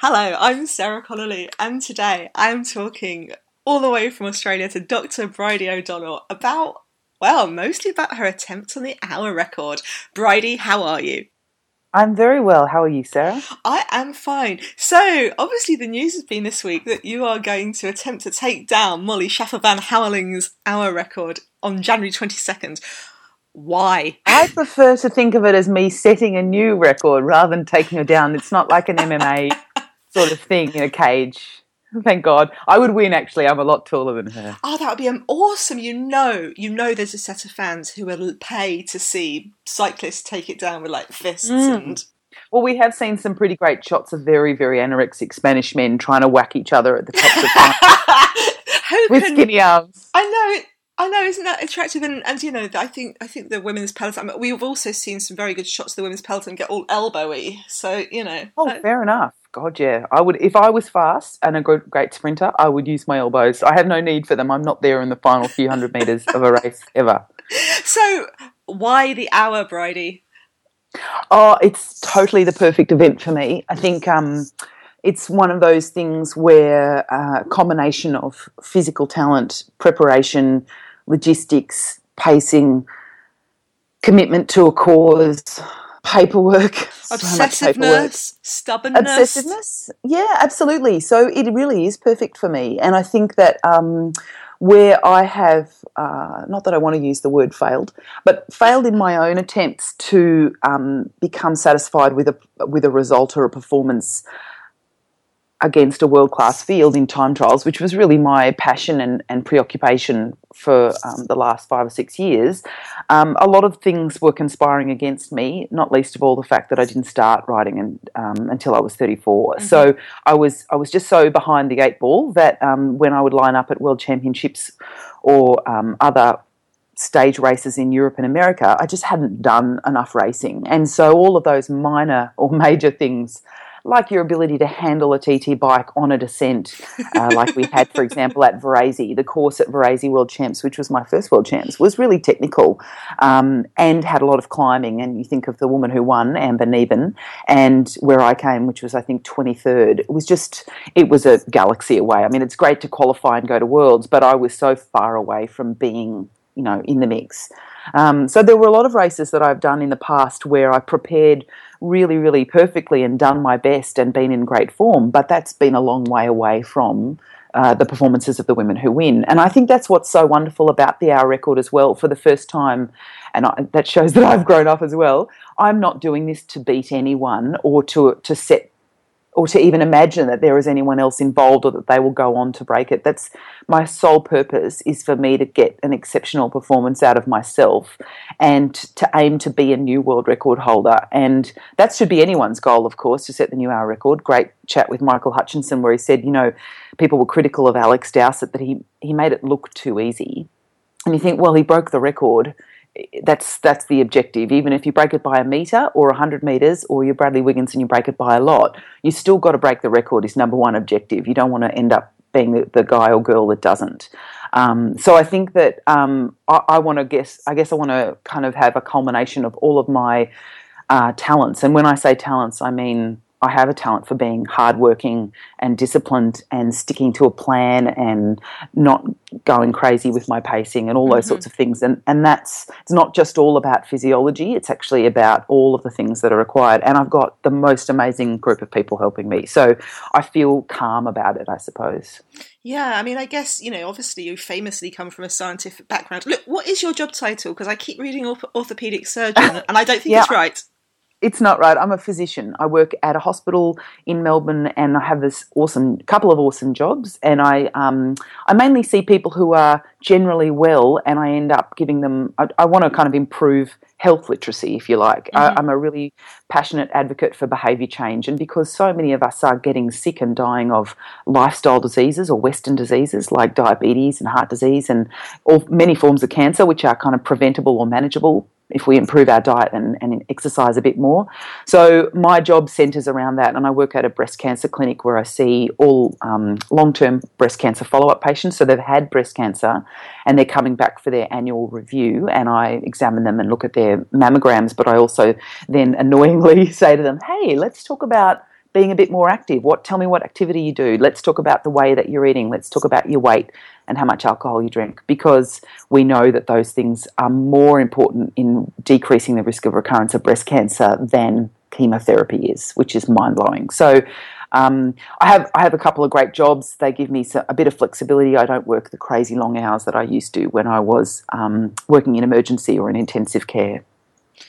Hello, I'm Sarah Connolly, and today I am talking all the way from Australia to Dr. Bridie O'Donnell about, well, mostly about her attempt on the hour record. Bridie, how are you? I'm very well. How are you, Sarah? I am fine. So, obviously, the news has been this week that you are going to attempt to take down Molly Shaffer Van Houweling's hour record on January 22nd. Why? I prefer to think of it as me setting a new record rather than taking her down. It's not like an MMA sort of thing in a cage. Thank God. I would win, actually. I'm a lot taller than her. Oh, that would be awesome. You know, you know there's a set of fans who will pay to see cyclists take it down with like fists mm. and well, we have seen some pretty great shots of very, very anorexic Spanish men trying to whack each other at the top of the with can, skinny arms. I know I know, isn't that attractive? And, and you know, I think I think the women's peloton. we've also seen some very good shots of the women's peloton get all elbowy. So you know. Oh, fair enough. God, yeah. I would if I was fast and a good, great sprinter, I would use my elbows. I have no need for them. I'm not there in the final few hundred meters of a race ever. So, why the hour, Bridie? Oh, it's totally the perfect event for me. I think. Um, it's one of those things where a uh, combination of physical talent, preparation, logistics, pacing, commitment to a cause, paperwork, obsessiveness, so stubbornness, obsessiveness. Yeah, absolutely. So it really is perfect for me, and I think that. Um, where I have, uh, not that I want to use the word failed, but failed in my own attempts to um, become satisfied with a with a result or a performance against a world class field in time trials, which was really my passion and, and preoccupation for um, the last five or six years, um, a lot of things were conspiring against me, not least of all the fact that I didn't start writing and, um, until I was 34. Mm-hmm. So I was, I was just so behind the eight ball that um, when I would line up at world championships or um, other stage races in Europe and America, I just hadn't done enough racing. And so all of those minor or major things like your ability to handle a TT bike on a descent, uh, like we had, for example, at Varese. The course at Varese World Champs, which was my first World Champs, was really technical um, and had a lot of climbing. And you think of the woman who won, Amber Neben, and where I came, which was, I think, 23rd. It was just, it was a galaxy away. I mean, it's great to qualify and go to Worlds, but I was so far away from being, you know, in the mix. Um, so there were a lot of races that I've done in the past where I prepared really, really perfectly and done my best and been in great form, but that's been a long way away from uh, the performances of the women who win. And I think that's what's so wonderful about the hour record as well. For the first time, and I, that shows that I've grown up as well. I'm not doing this to beat anyone or to to set or to even imagine that there is anyone else involved or that they will go on to break it. That's my sole purpose is for me to get an exceptional performance out of myself and to aim to be a new world record holder. And that should be anyone's goal, of course, to set the new hour record. Great chat with Michael Hutchinson where he said, you know, people were critical of Alex Dowsett that he, he made it look too easy. And you think, well, he broke the record that's that's the objective. Even if you break it by a meter or hundred meters, or you're Bradley Wiggins and you break it by a lot, you still got to break the record. Is number one objective. You don't want to end up being the, the guy or girl that doesn't. Um, so I think that um, I, I want to guess. I guess I want to kind of have a culmination of all of my uh, talents. And when I say talents, I mean I have a talent for being hardworking and disciplined and sticking to a plan and not going crazy with my pacing and all those mm-hmm. sorts of things. And and that's it's not just all about physiology. It's actually about all of the things that are required. And I've got the most amazing group of people helping me. So I feel calm about it. I suppose. Yeah, I mean, I guess you know. Obviously, you famously come from a scientific background. Look, what is your job title? Because I keep reading orthopedic surgeon, and I don't think yeah. it's right. It's not right. I'm a physician. I work at a hospital in Melbourne, and I have this awesome couple of awesome jobs. And I um, I mainly see people who are generally well, and I end up giving them. I, I want to kind of improve health literacy, if you like. Mm-hmm. I, I'm a really passionate advocate for behaviour change, and because so many of us are getting sick and dying of lifestyle diseases or Western diseases like diabetes and heart disease, and all many forms of cancer, which are kind of preventable or manageable if we improve our diet and, and exercise a bit more. So my job centres around that, and I work at a breast cancer clinic where I see all um, long-term breast cancer follow-up patients. So they've had breast cancer, and they're coming back for their annual review, and I examine them and look at their mammograms. But I also then annoyingly say to them, "Hey, let's talk about." being a bit more active. What tell me what activity you do. Let's talk about the way that you're eating. Let's talk about your weight and how much alcohol you drink because we know that those things are more important in decreasing the risk of recurrence of breast cancer than chemotherapy is, which is mind blowing. So um, I have I have a couple of great jobs. They give me a bit of flexibility. I don't work the crazy long hours that I used to when I was um, working in emergency or in intensive care.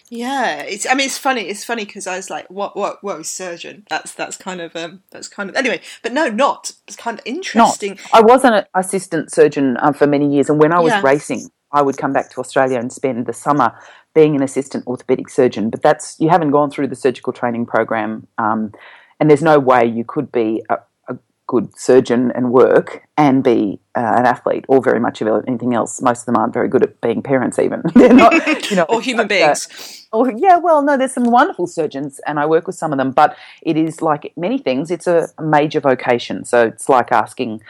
Yeah, it's. I mean, it's funny. It's funny because I was like, "What? What? Whoa, surgeon." That's that's kind of um, that's kind of anyway. But no, not. It's kind of interesting. Not. I was an assistant surgeon um, for many years, and when I was yeah. racing, I would come back to Australia and spend the summer being an assistant orthopedic surgeon. But that's you haven't gone through the surgical training program, um, and there's no way you could be a, good surgeon and work and be uh, an athlete or very much of anything else. Most of them aren't very good at being parents, even. They're not, you know, or human beings. Uh, or yeah, well, no, there's some wonderful surgeons, and I work with some of them. But it is like many things; it's a major vocation. So it's like asking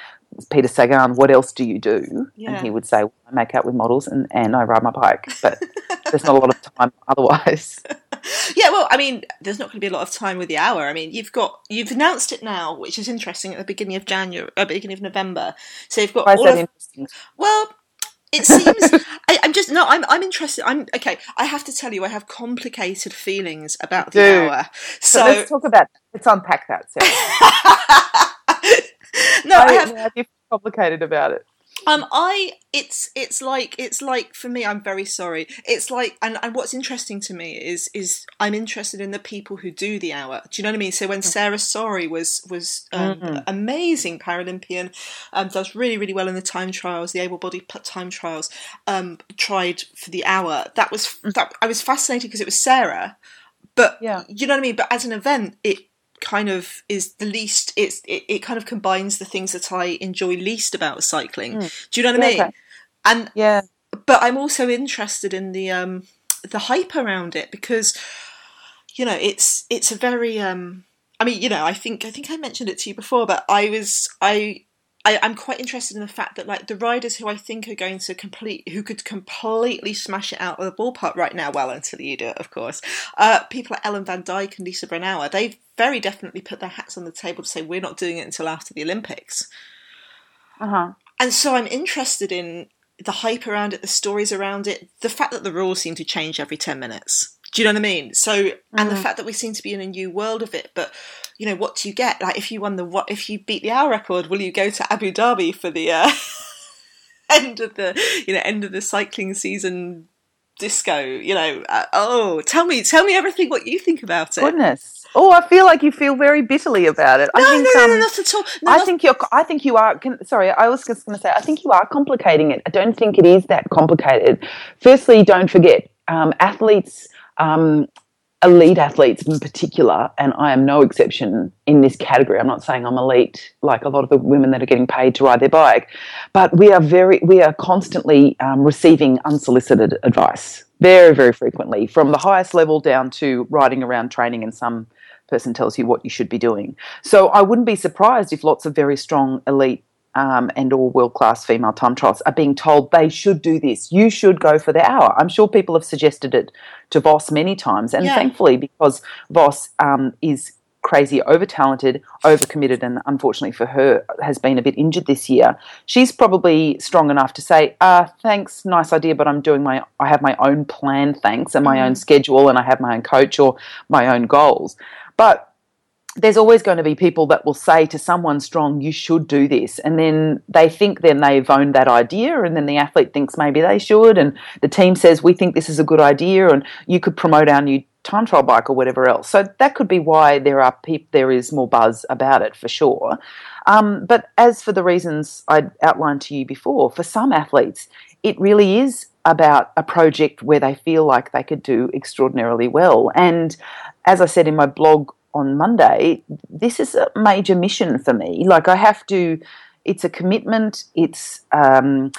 Peter Sagan, "What else do you do?" Yeah. And he would say, well, "I make out with models and, and I ride my bike." But there's not a lot of time otherwise. yeah, well, I mean, there's not going to be a lot of time with the hour. I mean, you've got you've announced it now, which is interesting at the beginning of January, uh, beginning of November. So you've got Why all of, interesting? Well, it seems I, am just no. I'm I'm interested. I'm okay. I have to tell you, I have complicated feelings about the Dude. hour. So, so let's talk about. Let's unpack that. no, I, I have. You complicated about it? Um, I it's it's like it's like for me. I'm very sorry. It's like and, and what's interesting to me is is I'm interested in the people who do the hour. Do you know what I mean? So when mm. Sarah Storey was was um, mm-hmm. amazing Paralympian, um, does really really well in the time trials, the able bodied time trials. Um, tried for the hour. That was mm. that I was fascinated because it was Sarah. But yeah. you know what I mean. But as an event, it kind of is the least it's it, it kind of combines the things that I enjoy least about cycling. Mm. Do you know what yeah, I mean? Okay. And yeah, but I'm also interested in the um the hype around it because you know it's it's a very um I mean you know I think I think I mentioned it to you before but I was I I, am quite interested in the fact that like the riders who I think are going to complete, who could completely smash it out of the ballpark right now, well until you do it, of course. Uh, people like Ellen Van Dijk and Lisa Brennauer, they've very definitely put their hats on the table to say we're not doing it until after the Olympics. Uh-huh. And so I'm interested in the hype around it, the stories around it, the fact that the rules seem to change every ten minutes. Do you know what I mean? So, and mm-hmm. the fact that we seem to be in a new world of it, but you know, what do you get? Like, if you won the what, if you beat the hour record, will you go to Abu Dhabi for the uh, end of the, you know, end of the cycling season disco? You know, uh, oh, tell me, tell me everything what you think about it. Goodness. Oh, I feel like you feel very bitterly about it. No, I think, no, no, um, no, not at all. No, I not... think you're. I think you are. Can, sorry, I was just going to say. I think you are complicating it. I don't think it is that complicated. Firstly, don't forget, um, athletes um, elite athletes in particular, and I am no exception in this category. I'm not saying I'm elite like a lot of the women that are getting paid to ride their bike, but we are very, we are constantly um, receiving unsolicited advice very, very frequently from the highest level down to riding around training and some person tells you what you should be doing. So I wouldn't be surprised if lots of very strong elite um, and all world class female time trials are being told they should do this. You should go for the hour. I'm sure people have suggested it to Vos many times, and yeah. thankfully, because Vos um, is crazy, over talented, over committed, and unfortunately for her, has been a bit injured this year. She's probably strong enough to say, uh, "Thanks, nice idea, but I'm doing my, I have my own plan, thanks, and my mm. own schedule, and I have my own coach or my own goals." But there's always going to be people that will say to someone strong, you should do this. And then they think then they've owned that idea. And then the athlete thinks maybe they should. And the team says, we think this is a good idea. And you could promote our new time trial bike or whatever else. So that could be why there are peop- there is more buzz about it for sure. Um, but as for the reasons I outlined to you before, for some athletes, it really is about a project where they feel like they could do extraordinarily well. And as I said in my blog on Monday, this is a major mission for me. Like I have to, it's a commitment. It's um,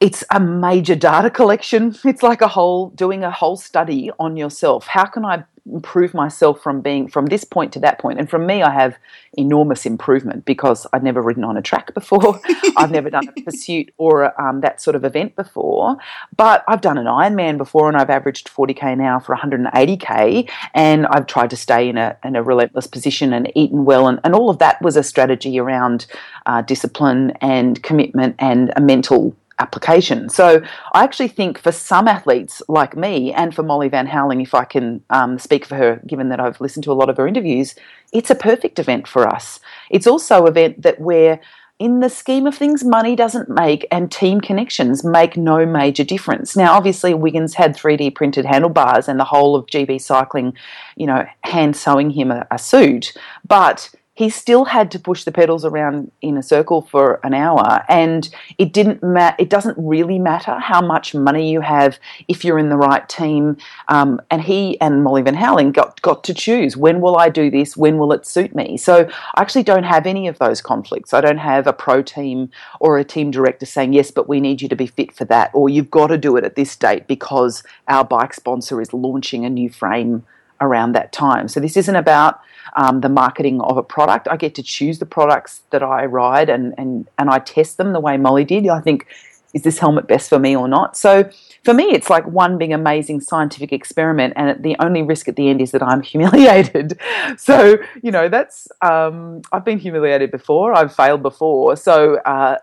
it's a major data collection. It's like a whole doing a whole study on yourself. How can I improve myself from being from this point to that point. And from me, I have enormous improvement because I'd never ridden on a track before. I've never done a pursuit or um, that sort of event before. But I've done an Ironman before, and I've averaged 40k now for 180k. And I've tried to stay in a in a relentless position and eaten well, and, and all of that was a strategy around uh, discipline and commitment and a mental application. So I actually think for some athletes like me and for Molly Van Houweling, if I can um, speak for her, given that I've listened to a lot of her interviews, it's a perfect event for us. It's also an event that where in the scheme of things, money doesn't make and team connections make no major difference. Now, obviously, Wiggins had 3D printed handlebars and the whole of GB Cycling, you know, hand sewing him a, a suit, but he still had to push the pedals around in a circle for an hour and it didn't ma- it doesn't really matter how much money you have if you're in the right team um, and he and Molly Van Houweling got, got to choose when will I do this when will it suit me? So I actually don't have any of those conflicts. I don't have a pro team or a team director saying yes but we need you to be fit for that or you've got to do it at this date because our bike sponsor is launching a new frame around that time so this isn't about um, the marketing of a product. I get to choose the products that I ride and, and, and I test them the way Molly did. I think, is this helmet best for me or not? So for me, it's like one big amazing scientific experiment, and the only risk at the end is that I'm humiliated. So you know, that's um, I've been humiliated before, I've failed before. So uh,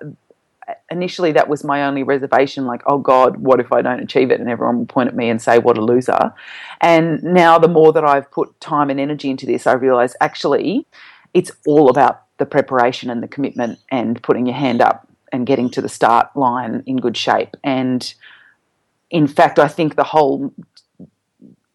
initially that was my only reservation like oh god what if i don't achieve it? And everyone will point at me and say what a loser. And now the more that i've put time and energy into this i realize actually it's all about the preparation and the commitment and putting your hand up and getting to the start line in good shape. And in fact i think the whole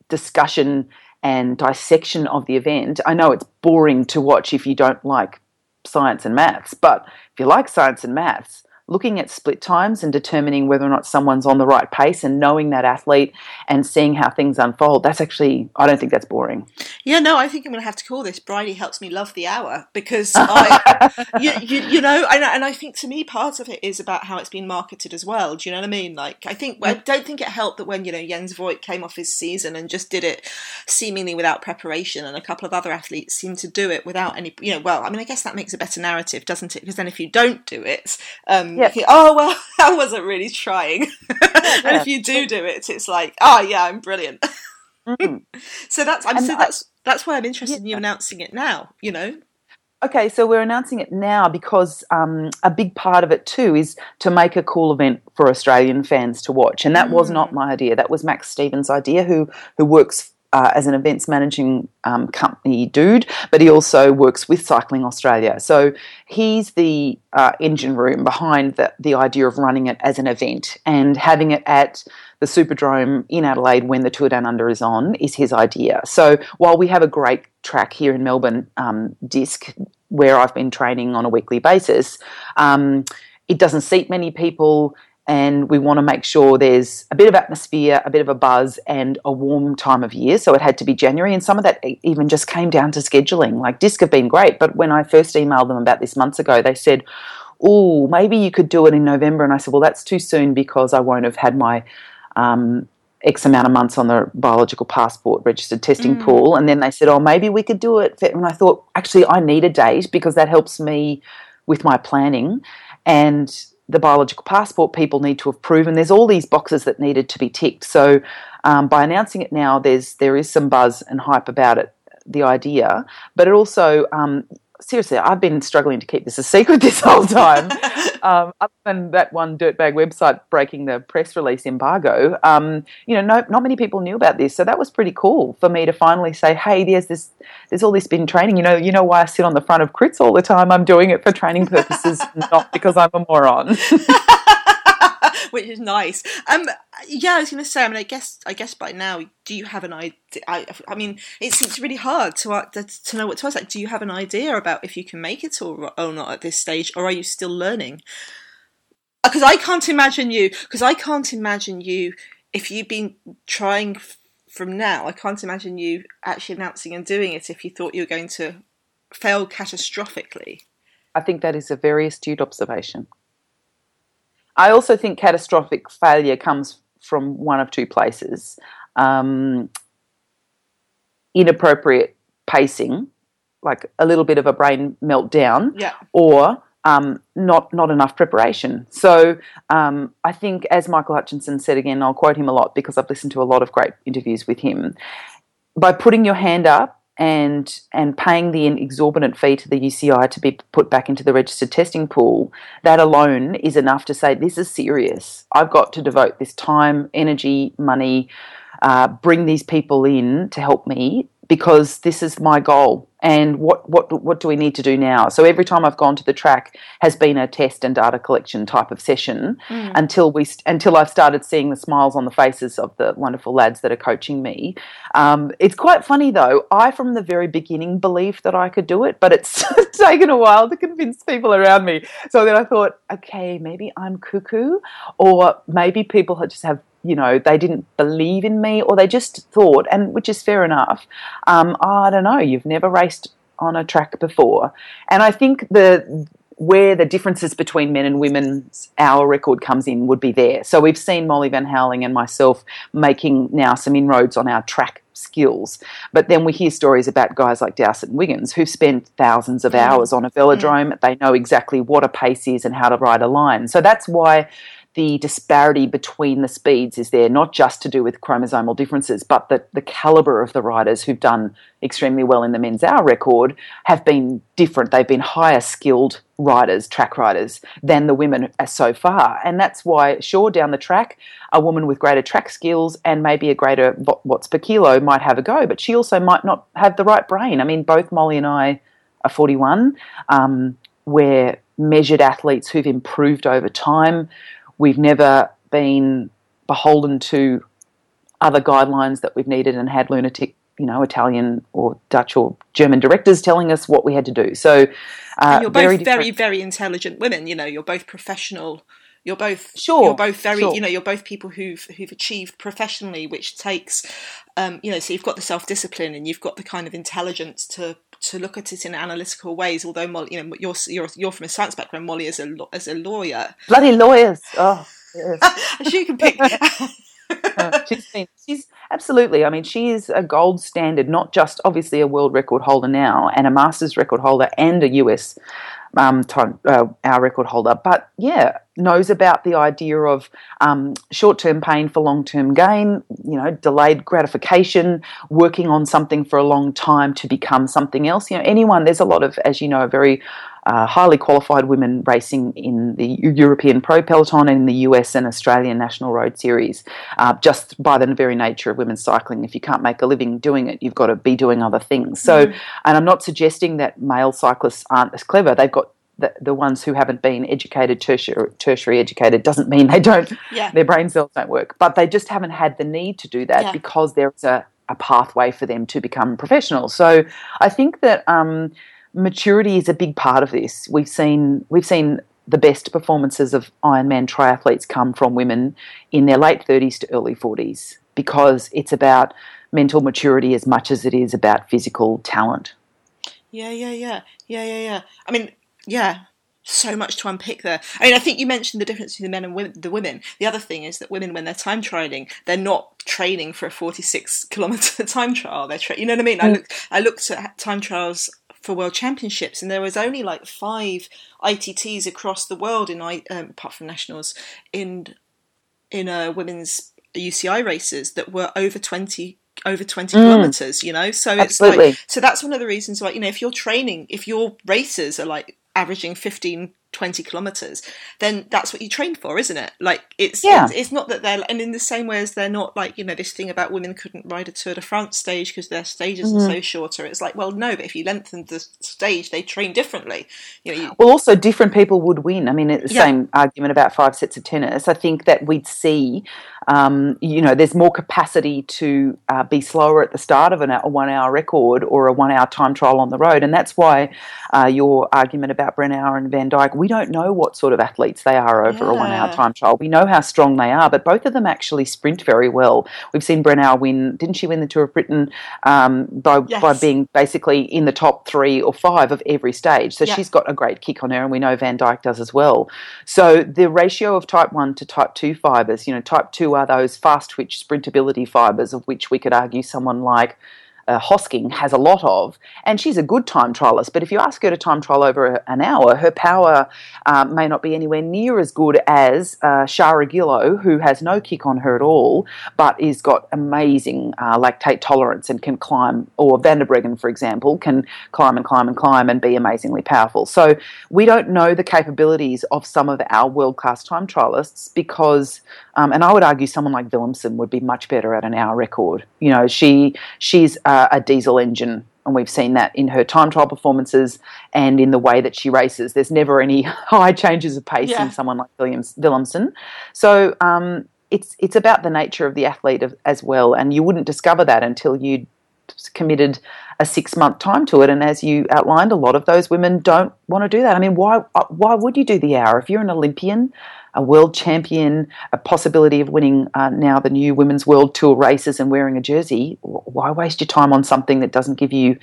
discussion and dissection of the event i know it's boring to watch if you don't like science and maths but if you like science and maths looking at split times and determining whether or not someone's on the right pace and knowing that athlete and seeing how things unfold, that's actually, I don't think that's boring. Yeah, no, I think I'm going to have to call this Bridie Helps Me Love the Hour because I, you, you, you, know, and, and I think to me part of it is about how it's been marketed as well. Do you know what I mean? Like, I think, I don't think it helped that when, you know, Jens Voigt came off his season and just did it seemingly without preparation and a couple of other athletes seemed to do it without any, you know, well, I mean, I guess that makes a better narrative, doesn't it? Because then if you don't do it, um, yeah. Think, oh well, I wasn't really trying. Yeah. and if you do do it, it's like, oh yeah, I'm brilliant. Mm. so that's I'm, so that's that's why I'm interested yeah. in you announcing it now. You know. Okay, so we're announcing it now because um, a big part of it too is to make a cool event for Australian fans to watch, and that mm. was not my idea. That was Max Stevens' idea, who who works uh, as an events managing um, company dude, but he also works with Cycling Australia. So he's the uh, engine room behind the, the idea of running it as an event and having it at the Superdrome in Adelaide when the Tour Down Under is on is his idea. So while we have a great track here in Melbourne, um, Disc, where I've been training on a weekly basis, um, it doesn't seat many people and we want to make sure there's a bit of atmosphere, a bit of a buzz, and a warm time of year. So it had to be January, and some of that even just came down to scheduling. Like Disc have been great, but when I first emailed them about this months ago, they said, "Oh, maybe you could do it in November," and I said, "Well, that's too soon because I won't have had my." Um, X amount of months on the biological passport registered testing mm. pool. And then they said, oh, maybe we could do it. And I thought, actually, I need a date because that helps me with my planning. And the biological passport people need to have proven. There's all these boxes that needed to be ticked. So um, by announcing it now, there's there is some buzz and hype about it, the idea. But it also um, seriously, I've been struggling to keep this a secret this whole time. um, other than that one dirtbag website breaking the press release embargo, um, you know, no, not many people knew about this. So that was pretty cool for me to finally say, "Hey, there's this, there's all this been training. You know, you know why I sit on the front of crits all the time? I'm doing it for training purposes, not because I'm a moron." which is nice. Um, yeah, I was going to say. I mean, I guess, I guess by now, do you have an idea? I, I mean, it's seems really hard to uh, to know what to ask. Like, do you have an idea about if you can make it or or not at this stage, or are you still learning? Because uh, I can't imagine you. Because I can't imagine you if you've been trying from now. I can't imagine you actually announcing and doing it if you thought you were going to fail catastrophically. I think that is a very astute observation. I also think catastrophic failure comes from one of two places. Um, inappropriate pacing, like a little bit of a brain meltdown, Yeah. or um, not not enough preparation. So um, I think, as Michael Hutchinson said again, I'll quote him a lot because I've listened to a lot of great interviews with him. By putting your hand up and and paying the exorbitant fee to the UCI to be put back into the registered testing pool, that alone is enough to say this is serious. I've got to devote this time, energy, money, uh, bring these people in to help me because this is my goal. And what, what what do we need to do now? So every time I've gone to the track has been a test and data collection type of session Mm. until we until I've started seeing the smiles on the faces of the wonderful lads that are coaching me. Um, it's quite funny though. I from the very beginning believed that I could do it, but it's taken a while to convince people around me. So then I thought, okay, maybe I'm cuckoo, or maybe people just have you know they didn't believe in me, or they just thought, and which is fair enough. Um, I don't know. You've never raced on a track before, and I think the where the differences between men and women's hour record comes in would be there. So we've seen Molly Van Houweling and myself making now some inroads on our track skills. But then we hear stories about guys like Dowsett and Wiggins who've spent thousands of hours on a velodrome. They know exactly what a pace is and how to ride a line. So that's why the disparity between the speeds is there, not just to do with chromosomal differences, but the, the caliber of the riders who've done extremely well in the men's hour record have been different. They've been higher skilled riders, track riders, than the women so far. And that's why, sure, down the track, a woman with greater track skills and maybe a greater watts per kilo might have a go, but she also might not have the right brain. I mean, both Molly and I are 41. Um, we're measured athletes who've improved over time. We've never been beholden to other guidelines that we've needed and had lunatic, you know, Italian or Dutch or German directors telling us what we had to do. So, uh, you're both very, very, very, intelligent women. You know, you're both professional. You're both Sure, You're both very. sure. You know, you're both people who've who've achieved professionally, which takes, um, you know, so you've got the self discipline and you've got the kind of intelligence to to look at it in analytical ways. Although Molly, you know, you're you're you're from a science background. Molly is a as a lawyer, bloody lawyers. Oh, she can pick. Uh, she's been, she's absolutely. I mean, she is a gold standard, not just obviously a world record holder now and a Masters record holder and a US um, time, uh, hour record holder, but yeah, knows about the idea of um, short-term pain for long-term gain. You know, delayed gratification, working on something for a long time to become something else. You know, anyone. There's a lot of, as you know, very uh, highly qualified women racing in the European Pro Peloton and in the US and Australian National Road Series. Uh, just by the very nature of women's cycling, if you can't make a living doing it, you've got to be doing other things. So, and I'm not suggesting that male cyclists aren't as clever. They've got the, the ones who haven't been educated, tertiary, tertiary educated, doesn't mean they don't, Yeah. their brain cells don't work, but they just haven't had the need to do that Yeah. because there's a, a pathway for them to become professionals. So I think that um, maturity is a big part of this. We've seen we've seen the best performances of Ironman triathletes come from women in their late 30s to early 40s because it's about mental maturity as much as it is about physical talent. Yeah, yeah, yeah, yeah, yeah, yeah. I mean, yeah, so much to unpick there. I mean, I think you mentioned the difference between the men and women, the women. The other thing is that women, when they're time trialing, they're not training for a forty-six kilometer time trial. They're, tra- you know what I mean? I mm. looked, I looked at time trials for world championships, and there was only like five ITTs across the world in, I- um, apart from nationals, in in uh, women's UCI races that were over twenty over 20 kilometers you know so it's Absolutely. like so that's one of the reasons why you know if you're training if your races are like averaging 15 20 kilometers then that's what you train for isn't it like it's Yeah. it's, it's not that they're and in the same way as they're not like you know this thing about women couldn't ride a tour de france stage because their stages Mm-hmm. are so shorter it's like well no but if you lengthen the stage they train differently you know you, Well, also different people would win. I mean, it's the Yeah. same argument about five sets of tennis. I think that we'd see, um, you know, there's more capacity to uh, be slower at the start of an, a one-hour record or a one-hour time trial on the road, and that's why uh, your argument about Brennauer and Van Dijk, we don't know what sort of athletes they are over a one-hour time trial. We know how strong they are, but both of them actually sprint very well. We've seen Brennauer win. Didn't she win the Tour of Britain um, by by being basically in the top three or five of every stage? So Yeah. she's got a great kick on her, and we know Van Dijk does as well. So the ratio of type 1 to type 2 fibers, you know, type 2 are those fast twitch sprintability fibers, of which we could argue someone like uh, Hosking has a lot of, and she's a good time trialist. But if you ask her to time trial over an hour, her power uh, may not be anywhere near as good as uh, Shara who has no kick on her at all, but is got amazing uh, lactate tolerance and can climb. Or Van der Breggen, for example, can climb and climb and climb and be amazingly powerful. So we don't know the capabilities of some of our world class time trialists because, um, and I would argue someone like Villumsen would be much better at an hour record. You know, she she's uh, a diesel engine and we've seen that in her time trial performances and in the way that she races. There's never any high changes of pace yeah. in someone like Williams Villumsen. So um, it's it's about the nature of the athlete of, as well, and you wouldn't discover that until you committed a six month time to it. And as you outlined, a lot of those women don't want to do that. I mean, why uh, why would you do the hour if you're an Olympian? A world champion, a possibility of winning uh, now the new women's world tour races and wearing a jersey, why waste your time on something that doesn't give you?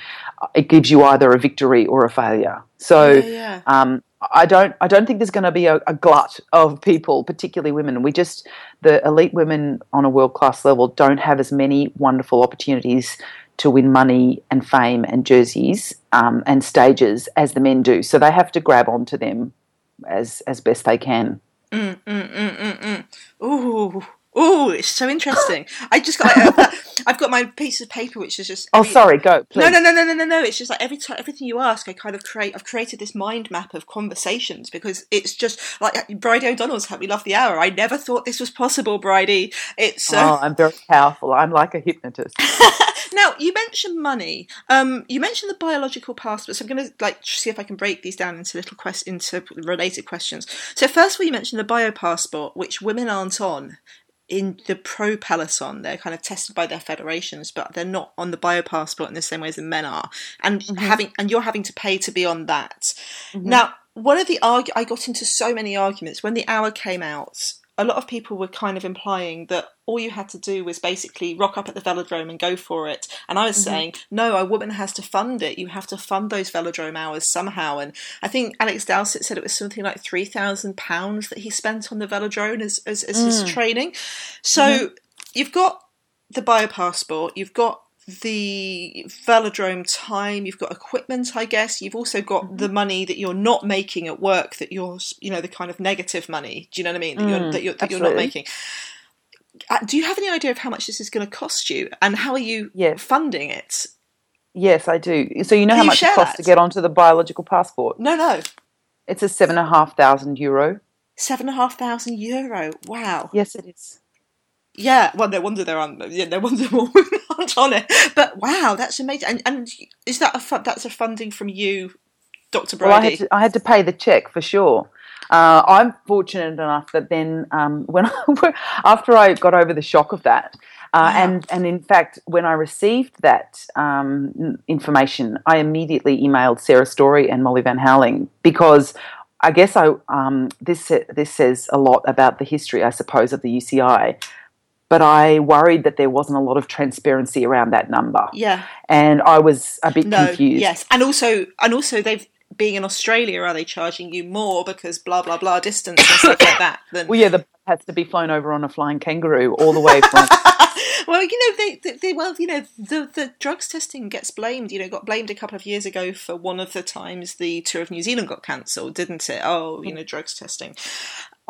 It gives you either a victory or a failure. So. Yeah, yeah. Um, I don't. I don't think there's going to be a, a, glut of people, particularly women. We just the elite women on a world class level don't have as many wonderful opportunities to win money and fame and jerseys um, and stages as the men do. So they have to grab onto them as as best they can. Mm, mm, mm, mm, mm. Ooh, ooh, it's so interesting. I just got, I, have got my piece of paper, which is just. Oh, sorry, go. Please. No, no, no, no, no, no, no. It's just like every time, everything you ask, I kind of create. I've created this mind map of conversations because it's just like Bridie O'Donnell's helped me love the hour. I never thought this was possible, Bridie. It's. Uh... Oh, I'm very powerful. I'm like a hypnotist. Now you mentioned money. Um, you mentioned the biological passport. So I'm going to like see if I can break these down into little quest into related questions. So first of all, you mentioned the bio passport, which women aren't on in the pro peloton they're kind of tested by their federations but they're not on the biopassport in the same way as the men are and mm-hmm. having and you're having to pay to be on that mm-hmm. now one of the argu- i got into so many arguments when the hour came out a lot of people were kind of implying that all you had to do was basically rock up at the velodrome and go for it. And I was mm-hmm. saying, no, a woman has to fund it. You have to fund those velodrome hours somehow. And I think Alex Dowsett said it was something like three thousand pounds that he spent on the velodrome as as, as mm. his training. So mm-hmm. you've got the biopassport, you've got the velodrome time you've got equipment i guess. You've also got mm-hmm. the money that you're not making at work that you're you know the kind of negative money. Do you know what i mean? That, you're, mm, that, you're, that you're, not making. Uh, do you have any idea of how much this is going to cost you and how are you yes. funding it? Yes i do. So you know Can how much it costs that? to get onto the biological passport? No no. It's a seven and a half thousand euro. Seven and a half thousand euro. Wow. Yes it is yeah, well, no wonder there aren't. Yeah, no wonder more women aren't on it. But wow, that's amazing. And, and is that a fu- that's a funding from you, Doctor Bridie? Well, I had, to, I had to pay the check for sure. Uh, I'm fortunate enough that then um, when I, after I got over the shock of that, uh, wow. and and in fact, when I received that um, information, I immediately emailed Sarah Storey and Molly Van Houweling because I guess I um, this this says a lot about the history, I suppose, of the UCI but I worried that there wasn't a lot of transparency around that number. Yeah. And I was a bit no, confused. Yes. And also and also they've being in Australia, are they charging you more because blah blah blah distance and stuff like that? Than... Well, yeah, the has to be flown over on a flying kangaroo all the way from. well, you know, they, they, they, well, you know, the the drugs testing gets blamed. You know, got blamed a couple of years ago for one of the times the tour of New Zealand got cancelled, didn't it? Oh, you know, drugs testing.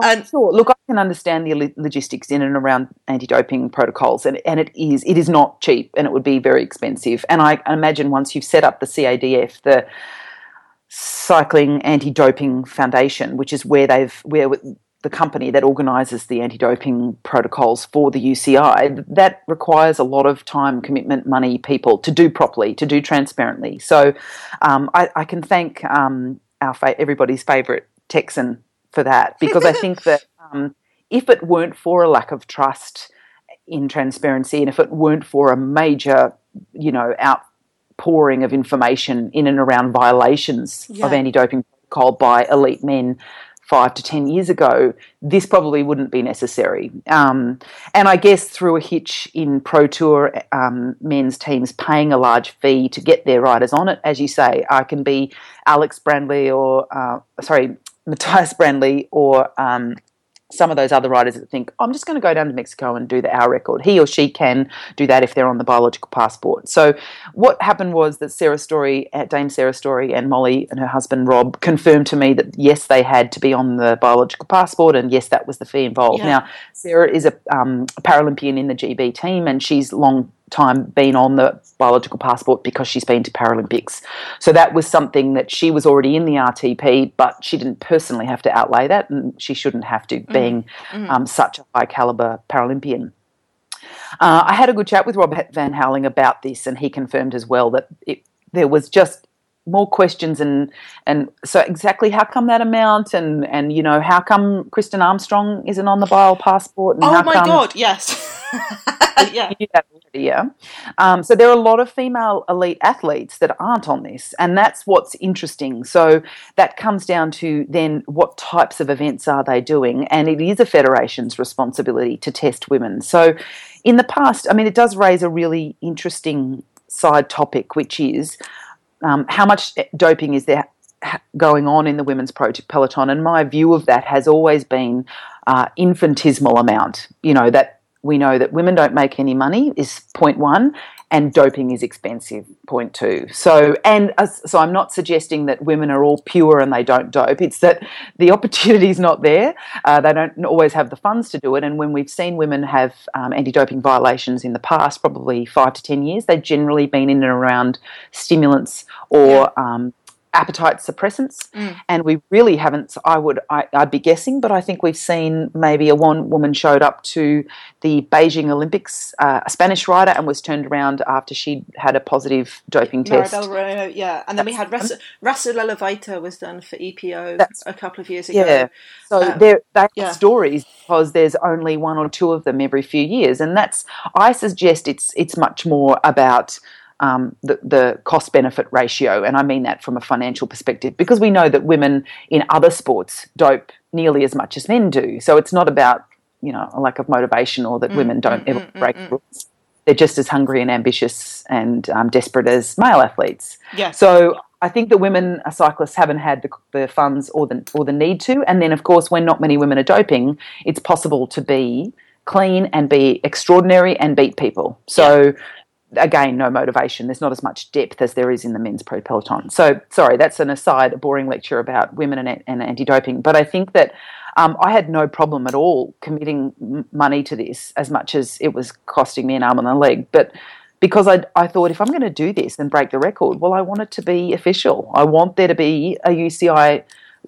And sure. Look, I can understand the logistics in and around anti-doping protocols, and, and it is it is not cheap, and it would be very expensive. And I imagine once you've set up the CADF, the Cycling Anti-Doping Foundation, which is where they've where the company that organises the anti-doping protocols for the UCI, that requires a lot of time, commitment, money, people to do properly, to do transparently. So um, I, I, can thank um, our fa- everybody's favourite Texan for that because I think that um, if it weren't for a lack of trust in transparency and if it weren't for a major, you know, outpouring of information in and around violations yeah. of anti-doping protocol by elite men five to ten years ago, this probably wouldn't be necessary. Um, and I guess through a hitch in Pro Tour um, men's teams paying a large fee to get their riders on it, as you say, I can be Alex Brändle or, uh, sorry, Matthias Brändle or um, some of those other riders that think, I'm just going to go down to Mexico and do the hour record. He or she can do that if they're on the biological passport. So, what happened was that Sarah Storey, uh, Dame Sarah Storey, and Molly and her husband Rob confirmed to me that yes, they had to be on the biological passport, and yes, that was the fee involved. Yeah. Now, Sarah is a, um, a Paralympian in the GB team, and she's long time been on the biological passport because she's been to Paralympics. So that was something that she was already in the RTP, but she didn't personally have to outlay that, and she shouldn't have to, mm. being mm. Um, such a high caliber Paralympian. Uh, I had a good chat with Rob Van Houweling about this, and he confirmed as well that it, there was just more questions and and so exactly how come that amount and and you know how come Kristen Armstrong isn't on the bio passport? And oh my come, god, yes, yeah. yeah. Um, so there are a lot of female elite athletes that aren't on this, and that's what's interesting. So that comes down to then what types of events are they doing, and it is a federation's responsibility to test women. So in the past, I mean, it does raise a really interesting side topic, which is um, how much doping is there going on in the women's peloton? And my view of that has always been uh, infinitesimal amount. You know that we know that women don't make any money is point one, and doping is expensive. Point two. So, and uh, so I'm not suggesting that women are all pure and they don't dope. It's that the opportunity is not there. Uh, they don't always have the funds to do it. And when we've seen women have um, anti-doping violations in the past, probably five to ten years, they've generally been in and around stimulants or yeah. um, appetite suppressants, mm. and we really haven't. I would, I, would be guessing, but I think we've seen maybe a one woman showed up to the Beijing Olympics, uh, a Spanish rider, and was turned around after she had a positive doping test. Yeah, and then we had Russell, Rasa Leleivyte was done for EPO That's, a couple of years ago. Yeah, so um, they're, they're yeah. stories because there's only one or two of them every few years, and that's I suggest it's it's much more about um, the, the cost benefit ratio. And I mean that from a financial perspective because we know that women in other sports dope nearly as much as men do. So it's not about, you know, a lack of motivation or that mm, women don't mm, ever mm, break mm, rules. They're just as hungry and ambitious and um, desperate as male athletes. Yeah. So I think that women cyclists haven't had the, the, funds or the or the need to. And then, of course, when not many women are doping, it's possible to be clean and be extraordinary and beat people. So yeah again, no motivation. There's not as much depth as there is in the men's pro peloton. So, sorry, that's an aside, a boring lecture about women and, and anti doping. But I think that um, I had no problem at all committing money to this as much as it was costing me an arm and a leg. But because I, I thought if I'm going to do this and break the record, well, I want it to be official. I want there to be a UCI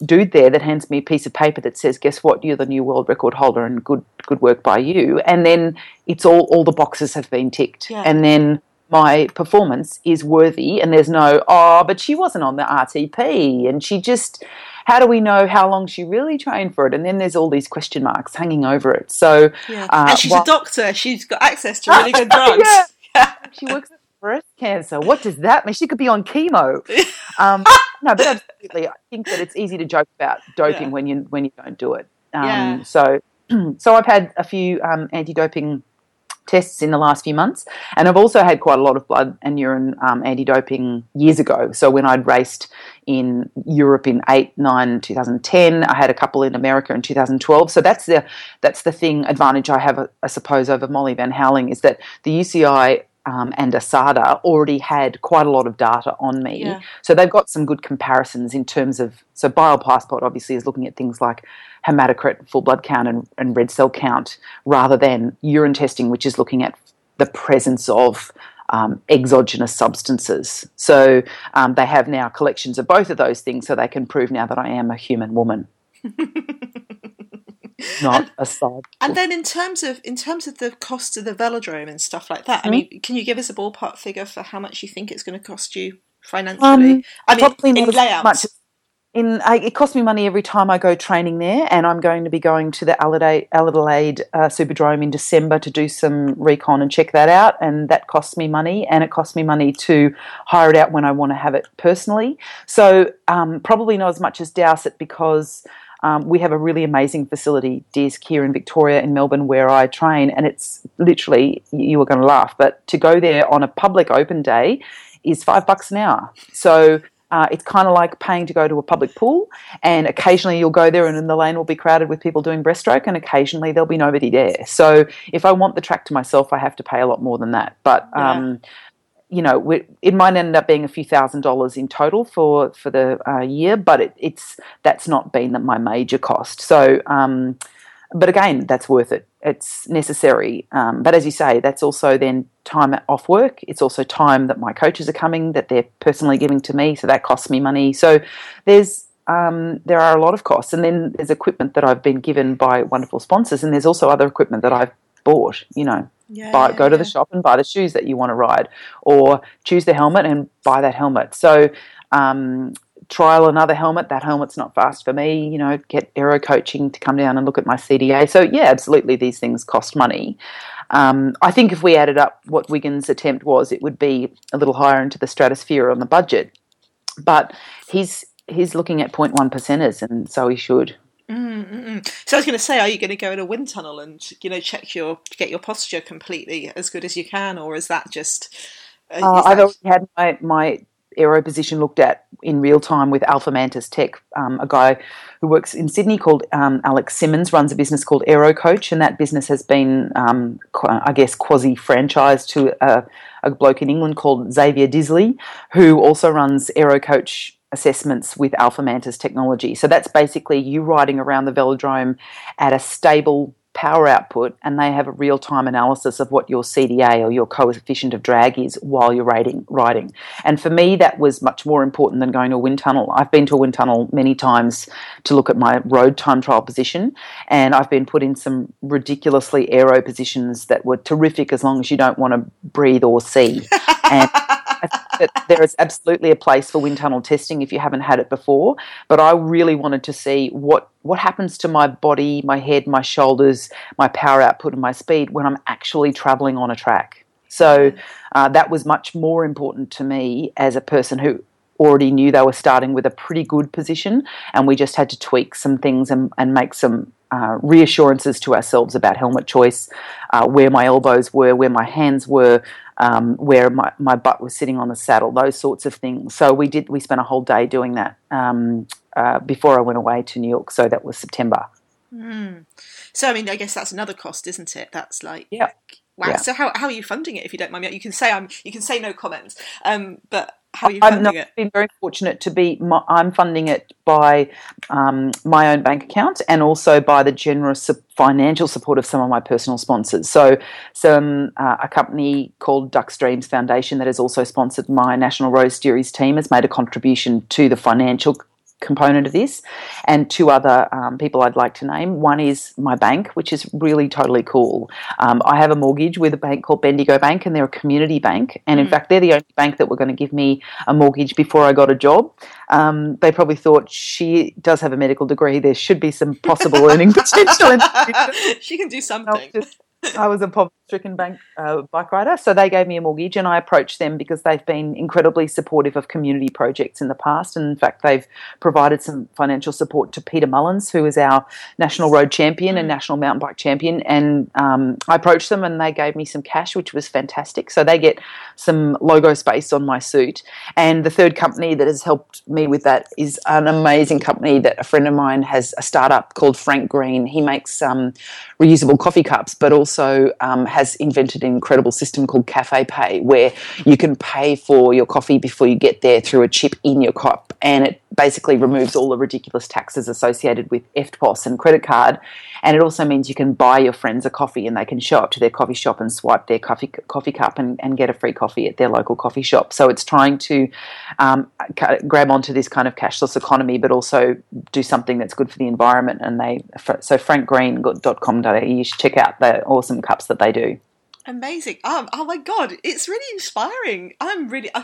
dude there that hands me a piece of paper that says, "Guess what? You're the new world record holder, and good good work by you." And then it's all all the boxes have been ticked, yeah. and then my performance is worthy, and there's no oh, but she wasn't on the RTP, and she just. How do we know how long she really trained for it? And then there's all these question marks hanging over it. So, yeah. uh, and she's while, a doctor. She's got access to really good drugs. yeah. she works breast cancer. What does that mean? She could be on chemo. Um, no, but absolutely, I think that it's easy to joke about doping yeah. when you when you don't do it. Um, yeah. So, so I've had a few um, anti-doping tests in the last few months, and I've also had quite a lot of blood and urine um, anti-doping years ago. So when I'd raced in Europe in eight, nine, 2010, I had a couple in America in 2012. So that's the that's the thing advantage I have, I suppose, over Molly Van Houweling is that the UCI um, and ASADA already had quite a lot of data on me. Yeah. So they've got some good comparisons in terms of. So Biopassport obviously is looking at things like hematocrit, full blood count, and, and red cell count, rather than urine testing, which is looking at the presence of um, exogenous substances. So um, they have now collections of both of those things, so they can prove now that I am a human woman. not and, aside. And then in terms of in terms of the cost of the velodrome and stuff like that, mm-hmm. I mean, can you give us a ballpark figure for how much you think it's going to cost you financially? Um, I mean, probably in layouts. Much, in uh, it costs me money every time I go training there, and I'm going to be going to the Adelaide, Adelaide uh, Superdrome in December to do some recon and check that out, and that costs me money, and it costs me money to hire it out when I want to have it personally. So um, probably not as much as Dowsett because um, we have a really amazing facility, DISC, here in Victoria, in Melbourne, where I train, and it's literally, you are going to laugh, but to go there on a public open day is five bucks an hour. So Uh, it's kind of like paying to go to a public pool, and occasionally you'll go there, and then the lane will be crowded with people doing breaststroke, and occasionally there'll be nobody there. So if I want the track to myself, I have to pay a lot more than that. But Yeah. You know, we, it might end up being a few thousand dollars in total for for the uh, year, but it, it's that's not been my major cost. So, um, but again, that's worth it. It's necessary. Um, but as you say, that's also then time off work. It's also time that my coaches are coming that they're personally giving to me, so that costs me money. So there's um, there are a lot of costs, and then there's equipment that I've been given by wonderful sponsors, and there's also other equipment that I've bought. You know, Yeah, buy, go to the shop and buy the shoes that you want to ride, or choose the helmet and buy that helmet. So, um, trial another helmet. That helmet's not fast for me. You know, get aero coaching to come down and look at my CDA. So, yeah, absolutely, these things cost money. Um, I think if we added up what Wiggins' attempt was, it would be a little higher into the stratosphere on the budget. But he's he's looking at 0.1 percenters, and so he should. Mm-mm. So I was going to say, are you going to go in a wind tunnel and you know check your get your posture completely as good as you can, or is that just? Uh, Uh, is I've that- already had my, my aero position looked at in real time with Alphamantis Tech. Um, a guy who works in Sydney called um, Alex Simmons runs a business called Aero Coach, and that business has been, um, I guess, quasi franchised to a, a bloke in England called Xavier Disley, who also runs Aero Coach assessments with Alphamantis technology. So that's basically you riding around the velodrome at a stable power output and they have a real-time analysis of what your CDA or your coefficient of drag is while you're riding riding. And for me that was much more important than going to a wind tunnel. I've been to a wind tunnel many times to look at my road time trial position and I've been put in some ridiculously aero positions that were terrific as long as you don't want to breathe or see. And that there is absolutely a place for wind tunnel testing if you haven't had it before. But I really wanted to see what what happens to my body, my head, my shoulders, my power output, and my speed when I'm actually traveling on a track. So uh, that was much more important to me as a person who already knew they were starting with a pretty good position, and we just had to tweak some things and, and make some uh, reassurances to ourselves about helmet choice, uh, where my elbows were, where my hands were, um, where my, my butt was sitting on the saddle, those sorts of things. So we did. We spent a whole day doing that um, uh, before I went away to New York. So that was September. Mm. So I mean, I guess that's another cost, isn't it? That's like Yeah. Wow. Yeah. So how, how are you funding it? If you don't mind me, you can say I'm. You can say no comments. Um, but how are you I'm funding not it? been very fortunate to be. My, I'm funding it by um, my own bank account and also by the generous financial support of some of my personal sponsors. So, some uh, a company called Duck Streams Foundation that has also sponsored my National Road Series team has made a contribution to the financial component of this, and two other um, people I'd like to name. One is my bank, which is really totally cool. Um, I have a mortgage with a bank called Bendigo Bank, and they're a community bank. And in Mm. fact, they're the only bank that were going to give me a mortgage before I got a job. Um, they probably thought she does have a medical degree. There should be some possible earning potential. In the future. she can do something. just- I was a poverty-stricken bank uh, bike rider, so they gave me a mortgage, and I approached them because they've been incredibly supportive of community projects in the past, and in fact, they've provided some financial support to Peta Mullens, who is our national road champion and Mm. national mountain bike champion. And um, I approached them, and they gave me some cash, which was fantastic. So they get some logo space on my suit. And the third company that has helped me with that is an amazing company that a friend of mine has a startup called Frank Green. He makes um, reusable coffee cups, but also um, has invented an incredible system called Cafe Pay, where you can pay for your coffee before you get there through a chip in your cup, and it basically removes all the ridiculous taxes associated with EFTPOS and credit card. And it also means you can buy your friends a coffee, and they can show up to their coffee shop and swipe their coffee coffee cup and, and get a free coffee at their local coffee shop. So it's trying to um, grab onto this kind of cashless economy, but also do something that's good for the environment. And they so frankgreen.com.au, you should check out the awesome cups that they do. Amazing. Um, oh my god, it's really inspiring. I'm really.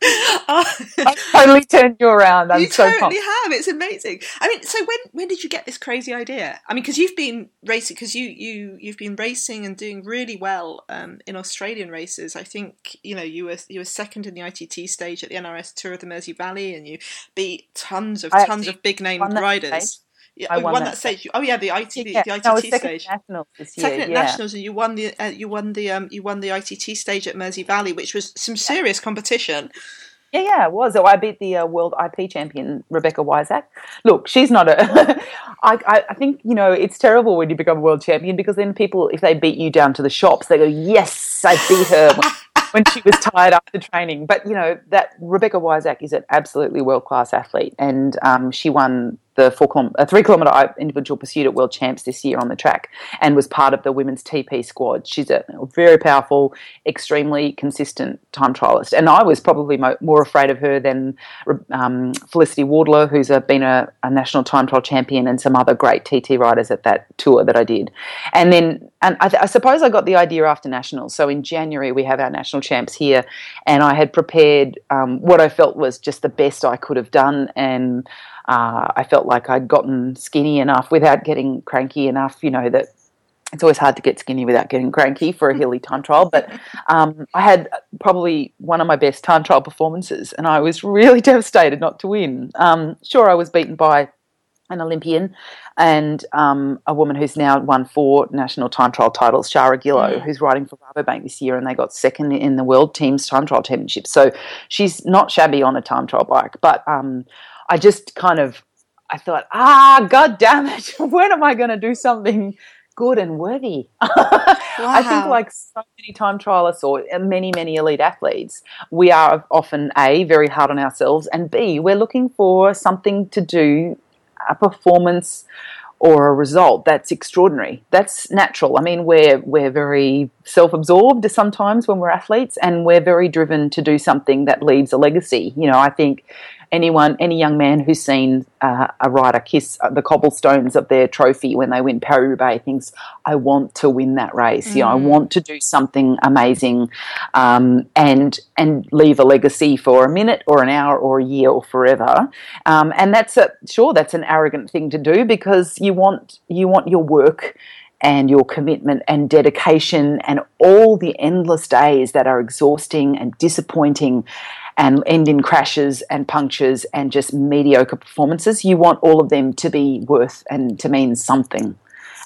I totally turned you around. I'm you so totally pumped. have. It's amazing. I mean, so when when did you get this crazy idea? I mean, because you've been racing, because you you you've been racing and doing really well um, in Australian races. I think you know you were you were second in the ITT stage at the NRS Tour of the Mersey Valley, and you beat tons of I tons of big name riders. Yeah, I won won that that stage. Oh yeah, the IT Yeah, the ITT no, I was second stage. nationals this year. Second at yeah. nationals, and you won the uh, you won the um, you won the ITT stage at Mersey Valley, which was some serious competition. Yeah, yeah, it was. So I beat the uh, world IP champion Rebecca Wiasak. Look, she's not a. I, I, I think you know it's terrible when you become a world champion because then people, if they beat you down to the shops, they go, "Yes, I beat her." when she was tired after training. But you know that Rebecca Wiasak is an absolutely world class athlete, and um, she won the four kil- uh, three kilometer individual pursuit at World Champs this year on the track, and was part of the women's TP squad. She's a very powerful, extremely consistent time trialist, and I was probably mo- more afraid of her than um, Felicity Wardlaw, who's a, been a, a, national time trial champion, and some other great TT riders at that tour that I did. And then, and I, th- I suppose I got the idea after nationals. So in January we have our national champs here, and I had prepared um, what I felt was just the best I could have done, and uh, I felt like I'd gotten skinny enough without getting cranky enough, you know, that it's always hard to get skinny without getting cranky for a hilly time trial. But um, I had probably one of my best time trial performances, and I was really devastated not to win. Um, sure, I was beaten by an Olympian and um, a woman who's now won four national time trial titles, Shara Gillow, mm. who's riding for Rabobank this year, and they got second in the world teams time trial championship. So she's not shabby on a time trial bike, but um, I just kind of I thought, ah, god damn it, when am I going to do something good and worthy? Wow. I think like so many time trialists or many many elite athletes, we are often a very hard on ourselves, and b we're looking for something to do, a performance or a result that's extraordinary. That's natural. I mean, we're we're very self-absorbed sometimes when we're athletes, and we're very driven to do something that leaves a legacy. You know, I think anyone, any young man who's seen uh, a rider kiss the cobblestones of their trophy when they win Paris Roubaix thinks, "I want to win that race. Mm. You know, I mm. want to do something amazing, um, and and leave a legacy for a minute or an hour or a year or forever." Um, and that's a sure that's an arrogant thing to do because you want you want your work and your commitment and dedication and all the endless days that are exhausting and disappointing and end in crashes and punctures and just mediocre performances. You want all of them to be worth and to mean something.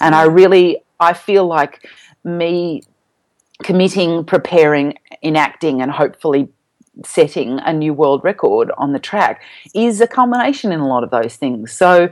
And I really, I feel like me committing, preparing, enacting, and hopefully setting a new world record on the track is a culmination in a lot of those things. So,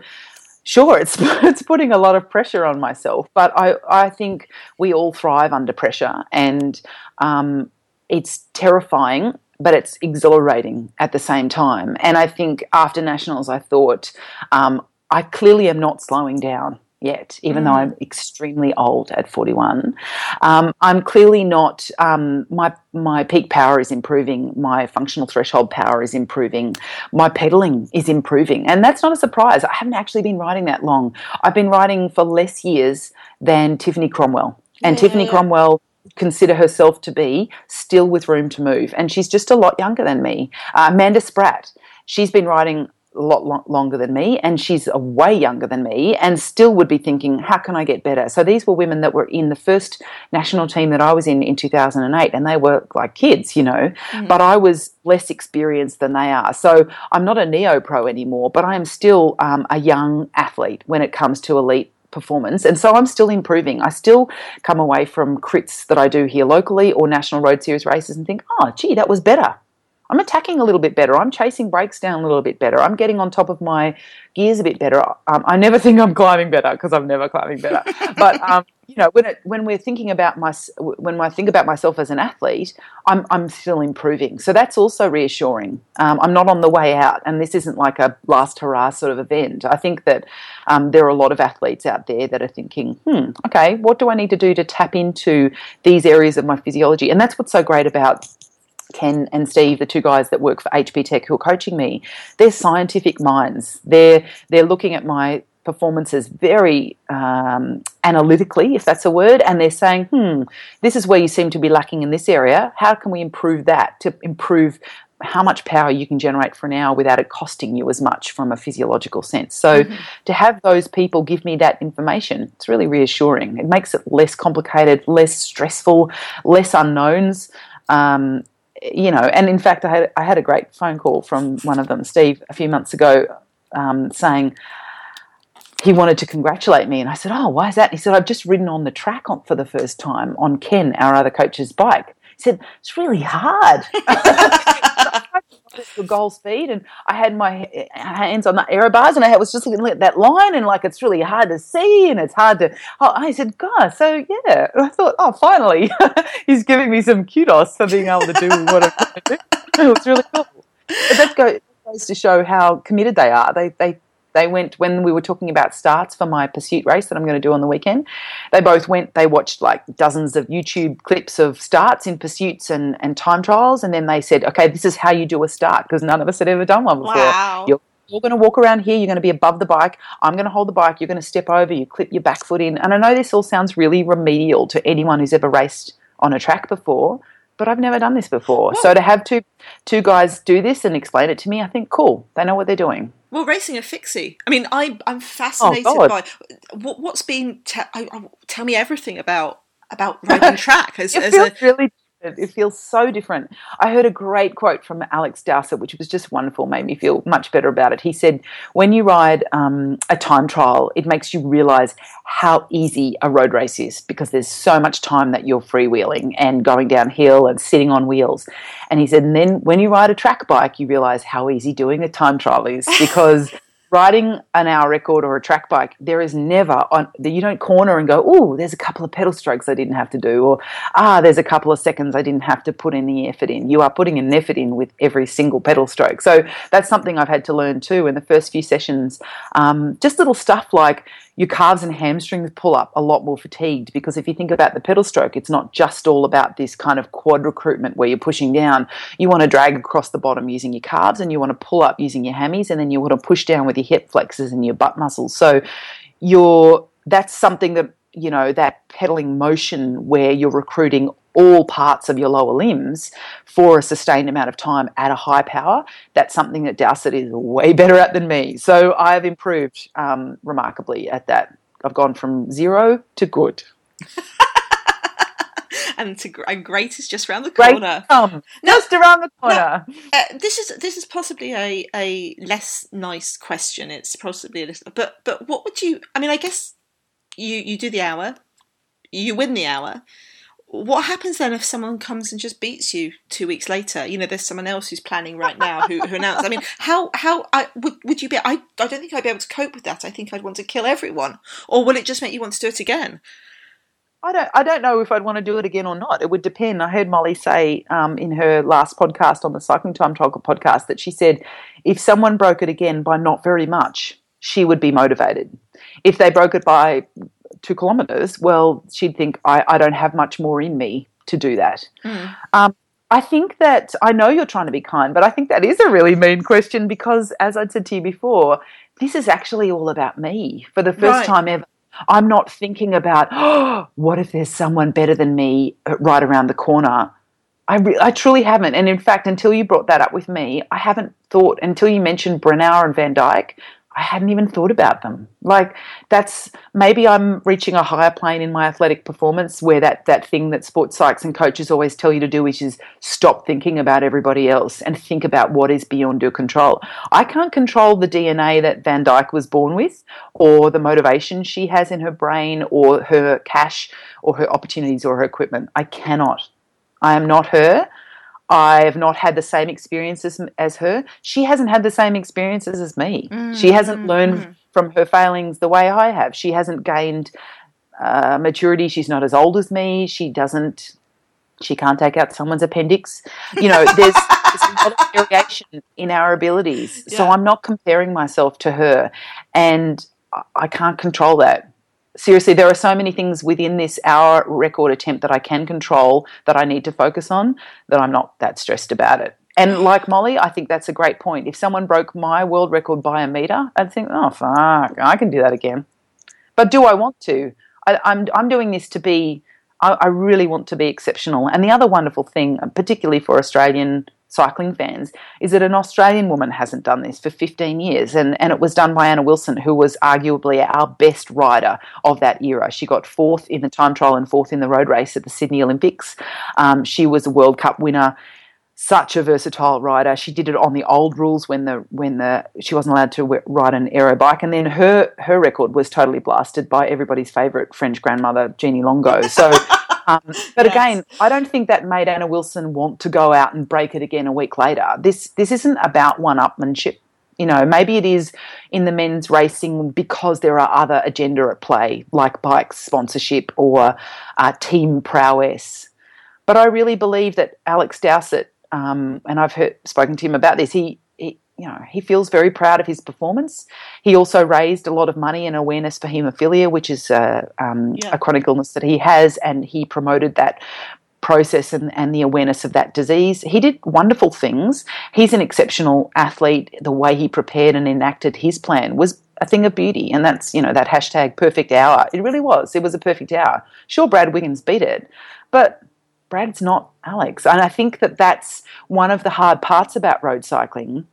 sure, it's it's putting a lot of pressure on myself, but I I think we all thrive under pressure, and um, it's terrifying but it's exhilarating at the same time. And I think after nationals, I thought um, I clearly am not slowing down yet, even mm. though I'm extremely old at 41. Um, I'm clearly not. Um, my my peak power is improving. My functional threshold power is improving. My pedaling is improving, and that's not a surprise. I haven't actually been riding that long. I've been riding for less years than Tiffany Cromwell, and yeah, Tiffany. Cromwell consider herself to be still with room to move. And she's just a lot younger than me. Uh, Amanda Spratt, she's been riding a lot lo- longer than me and she's a way younger than me and still would be thinking how can i get better so these were women that were in the first national team that i was in in 2008 and they were like kids you know mm-hmm. but i was less experienced than they are so i'm not a neo pro anymore but i am still um, a young athlete when it comes to elite performance. And so I'm still improving. I still come away from crits that I do here locally or National Road Series races and think, oh, gee, that was better. I'm attacking a little bit better. I'm chasing brakes down a little bit better. I'm getting on top of my gears a bit better. Um, I never think I'm climbing better because I'm never climbing better. but um, you know, when it, when we're thinking about my when I think about myself as an athlete, I'm I'm still improving. So that's also reassuring. Um, I'm not on the way out, and this isn't like a last hurrah sort of event. I think that um, there are a lot of athletes out there that are thinking, hmm, okay, what do I need to do to tap into these areas of my physiology? And that's what's so great about Ken and Steve, the two guys that work for HP Tech who are coaching me, they're scientific minds. They're they're looking at my performances very um, analytically, if that's a word, and they're saying, hmm, this is where you seem to be lacking in this area. How can we improve that to improve how much power you can generate for an hour without it costing you as much from a physiological sense. So mm-hmm. to have those people give me that information, it's really reassuring. It makes it less complicated, less stressful, less unknowns. Um, you know, and in fact, I had I had a great phone call from one of them, Steve, a few months ago, um, saying he wanted to congratulate me, and I said, "Oh, why is that?" he said, "I've just ridden on the track on, for the first time on Ken, our other coach's bike." He said, "It's really hard." the goal speed, and I had my hands on the aero bars, and I was just looking at that line, and like it's really hard to see, and it's hard to. Oh, I said, God, so yeah, and I thought, oh, finally, he's giving me some kudos for being able to do what to do. It was really cool. But that goes to show how committed they are. They they they went when we were talking about starts for my pursuit race that I'm going to do on the weekend. They both went. They watched like dozens of YouTube clips of starts in pursuits and and time trials, and then they said, "Okay, this is how you do a start," because none of us had ever done one before. Wow. You're, you're going to walk around here. You're going to be above the bike. I'm going to hold the bike. You're going to step over. You clip your back foot in. And I know this all sounds really remedial to anyone who's ever raced on a track before, but I've never done this before. So to have two two guys do this and explain it to me, I think cool. They know what they're doing. Well, racing a fixie. I mean, I I'm fascinated Oh, by what, what's been. Te- I, I, tell me everything about about riding track as, as a really. It feels so different. I heard a great quote from Alex Dowsett, which was just wonderful, made me feel much better about it. He said, When you ride um, a time trial, it makes you realize how easy a road race is because there's so much time that you're freewheeling and going downhill and sitting on wheels. And he said, And then when you ride a track bike, you realize how easy doing a time trial is because. Riding an hour record or a track bike, there is never on you don't corner and go, oh, there's a couple of pedal strokes I didn't have to do, or ah, there's a couple of seconds I didn't have to put any effort in. You are putting an effort in with every single pedal stroke. So that's something I've had to learn too in the first few sessions. Um, just little stuff like your calves and hamstrings pull up a lot more fatigued because if you think about the pedal stroke, it's not just all about this kind of quad recruitment where you're pushing down. You want to drag across the bottom using your calves and you want to pull up using your hammies and then you want to push down with your hip flexors and your butt muscles. So you're that's something that you know that pedaling motion where you're recruiting all parts of your lower limbs for a sustained amount of time at a high power. That's something that Dowsett is way better at than me. So I've improved um, remarkably at that. I've gone from zero to good. and to and great is just around the corner. come just around the corner. Uh, this is this is possibly a, a less nice question. It's possibly a little, but but what would you? I mean, I guess you you do the hour, you win the hour. What happens then if someone comes and just beats you two weeks later? You know, there's someone else who's planning right now who, who announced. I mean, how how I, would would you be? I I don't think I'd be able to cope with that. I think I'd want to kill everyone. Or will it just make you want to do it again? I don't. I don't know if I'd want to do it again or not. It would depend. I heard Molly say um, in her last podcast on the Cycling Time Talker podcast that she said if someone broke it again by not very much, she would be motivated. If they broke it by two kilometres, well, she'd think I, I don't have much more in me to do that. Mm. Um, I think that I know you're trying to be kind, but I think that is a really mean question because, as I'd said to you before, this is actually all about me for the first Right. time ever. I'm not thinking about, oh, what if there's someone better than me uh, right around the corner? I, re- I truly haven't. And in fact, until you brought that up with me, I haven't thought, until you mentioned Brennauer and Van Dijk, I hadn't even thought about them. Like, that's maybe I'm reaching a higher plane in my athletic performance where that, that thing that sports psychs and coaches always tell you to do, which is stop thinking about everybody else and think about what is beyond your control. I can't control the DNA that Van Dijk was born with or the motivation she has in her brain or her cash or her opportunities or her equipment. I cannot. I am not her. I have not had the same experiences as her. She hasn't had the same experiences as me. she hasn't learned from her failings the way I have. She hasn't gained uh, maturity. She's not as old as me. She doesn't. She can't take out someone's appendix. You know, there's, there's a lot of variation in our abilities. So I'm not comparing myself to her, and I can't control that seriously, there are so many things within this hour record attempt that I can control that I need to focus on that I'm not that stressed about it. And like Molly, I think that's a great point. If someone broke my world record by a meter, I'd think, oh fuck, I can do that again. But do I want to? I, I'm I'm doing this to be. I, I really want to be exceptional. And the other wonderful thing, particularly for Australian cycling fans, is that an Australian woman hasn't done this for 15 years, and and it was done by Anna Wilson, who was arguably our best rider of that era. She got fourth in the time trial and fourth in the road race at the Sydney Olympics. Um, she was a World Cup winner such a versatile rider. She did it on the old rules when the when the she wasn't allowed to ride an aero bike, and then her her record was totally blasted by everybody's favourite French grandmother Jeannie Longo. So Um, but yes. again, I don't think that made Anna Wilson want to go out and break it again a week later. This this isn't about one-upmanship. You know, maybe it is in the men's racing because there are other agenda at play, like bike sponsorship or uh, team prowess. But I really believe that Alex Dowsett, um, and I've heard spoken to him about this. He you know, he feels very proud of his performance. He also raised a lot of money and awareness for haemophilia, which is a, um, yeah. a chronic illness that he has, and he promoted that process and, and the awareness of that disease. He did wonderful things. He's an exceptional athlete. The way he prepared and enacted his plan was a thing of beauty, and that's you know that hashtag perfect hour. It really was. It was a perfect hour. Sure, Brad Wiggins beat it, but Brad's not Alex, and I think that that's one of the hard parts about road cycling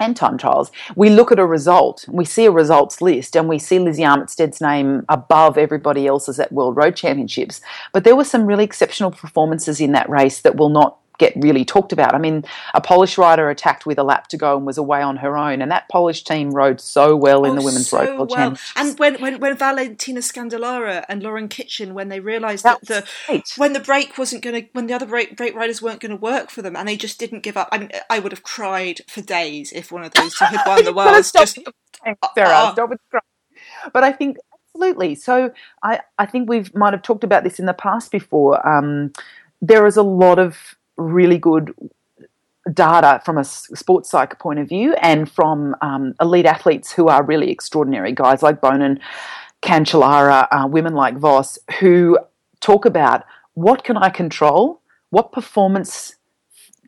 and time trials, we look at a result, we see a results list, and we see Lizzie Armitstead's name above everybody else's at World Road Championships. But there were some really exceptional performances in that race that will not get really talked about. I mean, a Polish rider attacked with a lap to go and was away on her own, and that Polish team rode so well in oh, the women's so road well. And when, when when Valentina Scandolara and Lauren Kitchen, when they realised that, that the great. when the break wasn't going to, when the other break, break riders weren't going to work for them, and they just didn't give up. I mean, I would have cried for days if one of those two had won the world. stop, just, Sarah, uh, stop with crying. But I think absolutely. So I I think we might have talked about this in the past before. Um, there is a lot of really good data from a sports psych point of view and from um, elite athletes who are really extraordinary guys like Boonen, Cancellara, uh, women like Vos, who talk about what can I control, what performance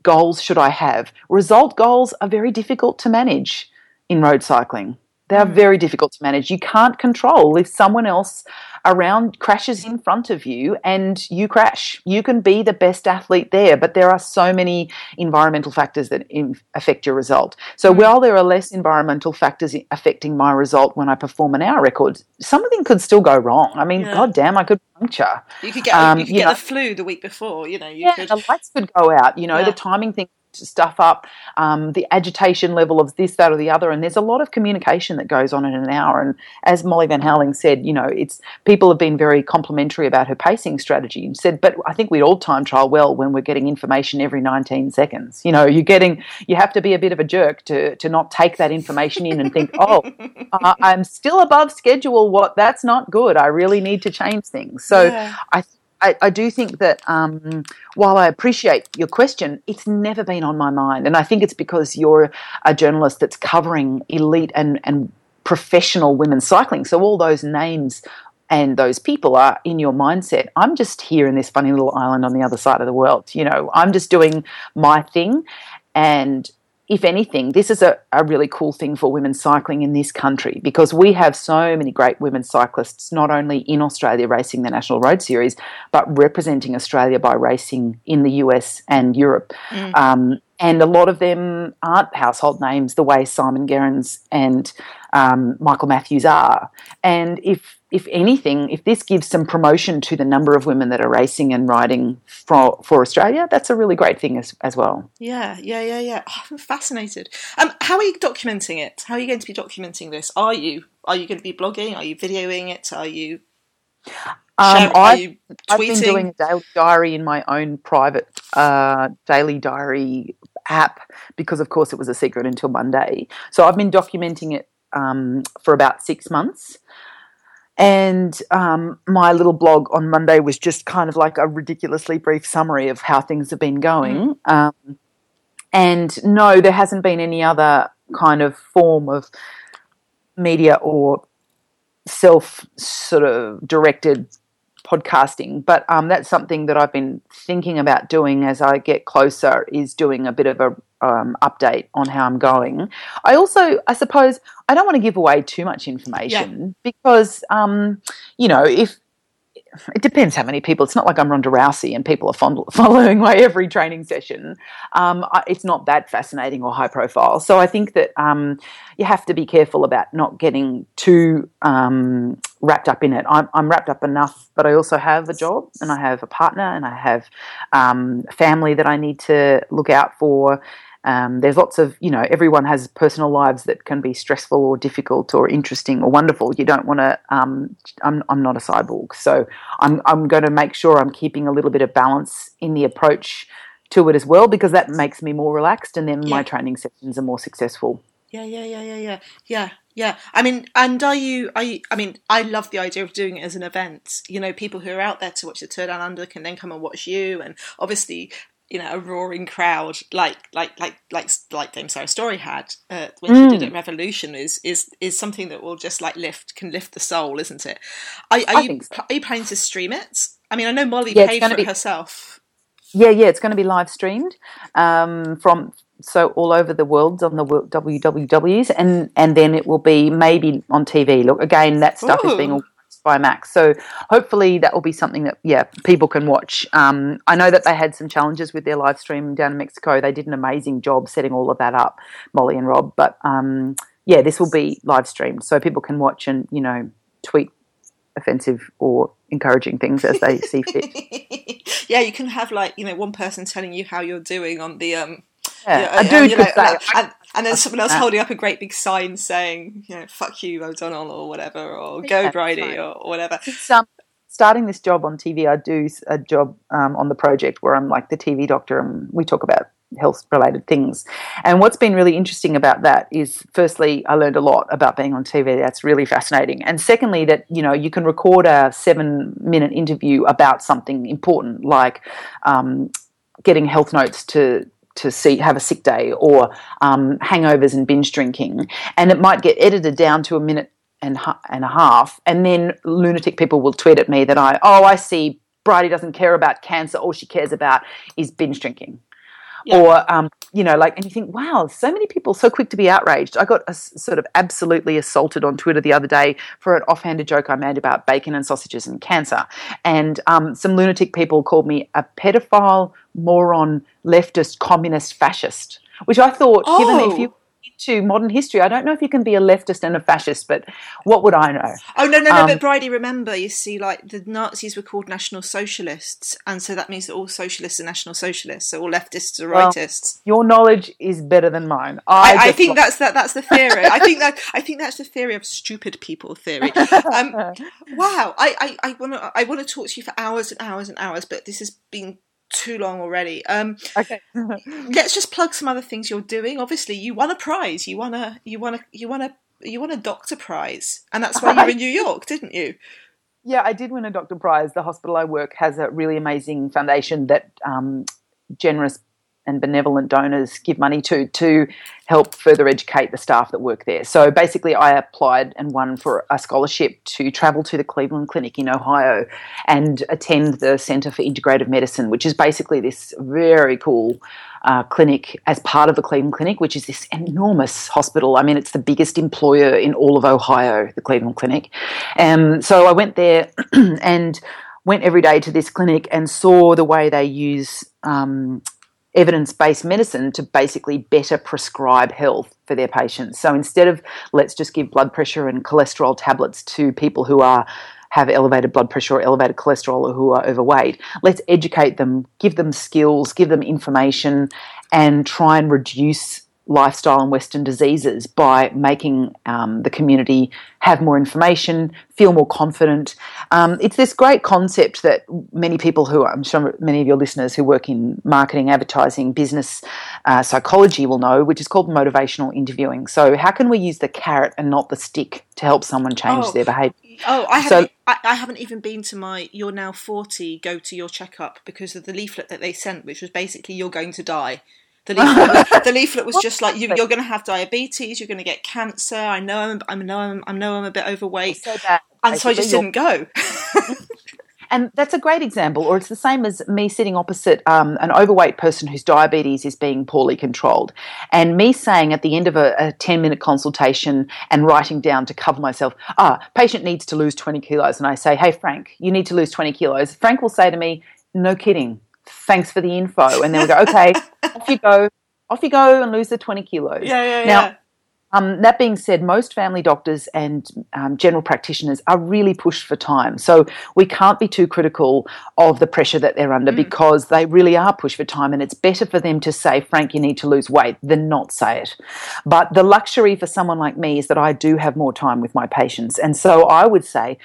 goals should I have. Result goals are very difficult to manage in road cycling. They are mm. very difficult to manage. You can't control if someone else around crashes in front of you and you crash. You can be the best athlete there, but there are so many environmental factors that in, affect your result. So mm-hmm. while there are less environmental factors affecting my result when I perform an hour record, something could still go wrong. I mean, yeah. god damn, I could puncture. You could get um, you could you get know, the flu the week before. You know, you yeah, could... the lights could go out. You know, yeah. the timing thing stuff up, um, the agitation level of this, that, or the other. And there's a lot of communication that goes on in an hour. And as Molly Van Houweling said, you know, it's people have been very complimentary about her pacing strategy and said, but I think we'd all time trial well when we're getting information every 19 seconds. You know, you're getting, you have to be a bit of a jerk to, to not take that information in and think, oh, uh, I'm still above schedule. What? That's not good. I really need to change things. So yeah. I I, I, do think that um, while I appreciate your question, it's never been on my mind. And I think it's because you're a journalist that's covering elite and, and professional women's cycling. So all those names and those people are in your mindset. I'm just here in this funny little island on the other side of the world. You know, I'm just doing my thing. And if anything, this is a, a really cool thing for women cycling in this country because we have so many great women cyclists, not only in Australia racing the National Road Series, but representing Australia by racing in the US and Europe. Mm. Um, and a lot of them aren't household names the way Simon Gerrans and um, Michael Matthews are. And if if anything, if this gives some promotion to the number of women that are racing and riding for for Australia, that's a really great thing as, as well. Yeah, yeah, yeah, yeah. Oh, I'm fascinated. Um, how are you documenting it? How are you going to be documenting this? Are you are you going to be blogging? Are you videoing it? Are you um, I've, I've, been doing a daily diary in my own private uh, daily diary app because, of course, it was a secret until Monday. So I've been documenting it um, for about six months. And um, my little blog on Monday was just kind of like a ridiculously brief summary of how things have been going. Mm. Um, and no, there hasn't been any other kind of form of media or self sort of directed podcasting, but um, that's something that I've been thinking about doing as I get closer. Is doing a bit of a um, update on how I'm going. I also, I suppose, I don't want to give away too much information yeah. because, um, you know, if it depends how many people. It's not like I'm Ronda Rousey and people are following my every training session. Um, it's not that fascinating or high profile. So I think that um, you have to be careful about not getting too um, wrapped up in it. I'm, I'm, wrapped up enough, but I also have a job and I have a partner and I have um, family that I need to look out for. Um, there's lots of, you know, everyone has personal lives that can be stressful or difficult or interesting or wonderful. You don't want to, um, I'm, I'm not a cyborg. So I'm, I'm going to make sure I'm keeping a little bit of balance in the approach to it as well because that makes me more relaxed and then yeah. my training sessions are more successful. Yeah, yeah, yeah, yeah, yeah, yeah, yeah. I mean, and are you? Are you? I mean, I love the idea of doing it as an event. You know, people who are out there to watch the Tour Down Under can then come and watch you, and obviously, you know, a roaring crowd like like like like like Dame Sarah Storey had uh, when mm. she did it. Revolution is is is something that will just like lift can lift the soul, isn't it? Are, are you so. are you planning to stream it? I mean, I know Molly yeah, paid for be, it herself. Yeah, yeah, it's going to be live streamed um, from so all over the world on the WWWs, and and then it will be maybe on TV. Look, again, that stuff Ooh. is being by Max, so hopefully that will be something that yeah people can watch. Um, I know that they had some challenges with their live stream down in Mexico. They did an amazing job setting all of that up, Molly and Rob. But um, yeah, this will be live streamed, so people can watch and you know tweet offensive or encouraging things as they see fit. yeah, you can have like you know one person telling you how you're doing on the um yeah, a dude could say, and, and, then someone else holding up a great big sign saying, you know, "Fuck you, O'Donnell," or whatever, or "Go yeah, Bridie," or, or, whatever. Um, starting this job on TV, I do a job um, on the project where I'm like the TV doctor, and we talk about health related things. And what's been really interesting about that is, firstly, I learned a lot about being on TV. That's really fascinating. And secondly, that you know you can record a seven minute interview about something important, like um, getting health notes to to see have a sick day or um, hangovers and binge drinking, and it might get edited down to a minute and and a half, and then lunatic people will tweet at me that I oh I see Bridie doesn't care about cancer, all she cares about is binge drinking. Yeah. Or, um, you know, like, and you think, wow, so many people so quick to be outraged. I got a, sort of absolutely assaulted on Twitter the other day for an offhanded joke I made about bacon and sausages and cancer. And um, some lunatic people called me a pedophile, moron, leftist, communist, fascist, which I thought, oh. given if you to modern history. I don't know if you can be a leftist and a fascist, but what would I know? Oh no, no, no! Um, but Bridie, remember, you see, like the Nazis were called National Socialists, and so that means that all socialists are National Socialists, so all leftists are rightists. Well, your knowledge is better than mine. I, I, I think that's that. That's the theory. I think that I think that's the theory of stupid people theory. Um, wow, I I want to I want to talk to you for hours and hours and hours, but this has been too long already. Um, okay. let's just plug some other things you're doing. Obviously, you won a prize. You won a you won a you won a you won a doctor prize, and that's why you're in New York, didn't you? Yeah, I did win a doctor prize. The hospital I work has a really amazing foundation that um, generous and benevolent donors give money to to help further educate the staff that work there. So basically, I applied and won for a scholarship to travel to the Cleveland Clinic in Ohio and attend the Center for Integrative Medicine, which is basically this very cool uh, clinic as part of the Cleveland Clinic, which is this enormous hospital. I mean, it's the biggest employer in all of Ohio, the Cleveland Clinic. Um, so I went there and went every day to this clinic and saw the way they use um, evidence based medicine to basically better prescribe health for their patients. So instead of let's just give blood pressure and cholesterol tablets to people who are have elevated blood pressure or elevated cholesterol or who are overweight, let's educate them, give them skills, give them information, and try and reduce lifestyle and Western diseases by making um, the community have more information, feel more confident. Um, it's this great concept that many people who I'm sure many of your listeners who work in marketing, advertising, business uh, psychology will know, which is called motivational interviewing. So, how can we use the carrot and not the stick to help someone change oh. their behavior? Oh, I haven't. I, I, haven't even been to my "You're now 40, go to your checkup" because of the leaflet that they sent, which was basically "You're going to die." The leaflet, was, the leaflet was just like you, are going to have diabetes, you're going to get cancer. I know I'm, I know I'm, I know I'm a bit overweight, so bad, and so I just didn't go. and that's a great example. Or it's the same as me sitting opposite um, an overweight person whose diabetes is being poorly controlled, and me saying at the end of a, a ten minute consultation and writing down to cover myself, ah, patient needs to lose twenty kilos, and I say, hey Frank, you need to lose twenty kilos. Frank will say to me, no kidding thanks for the info. And then we go, okay, off you go. Off you go and lose the 20 kilos. Yeah, yeah, now, yeah. Um, that being said, most family doctors and um, general practitioners are really pushed for time. So we can't be too critical of the pressure that they're under mm. because they really are pushed for time. And it's better for them to say, Frank, you need to lose weight than not say it. But the luxury for someone like me is that I do have more time with my patients. And so I would say,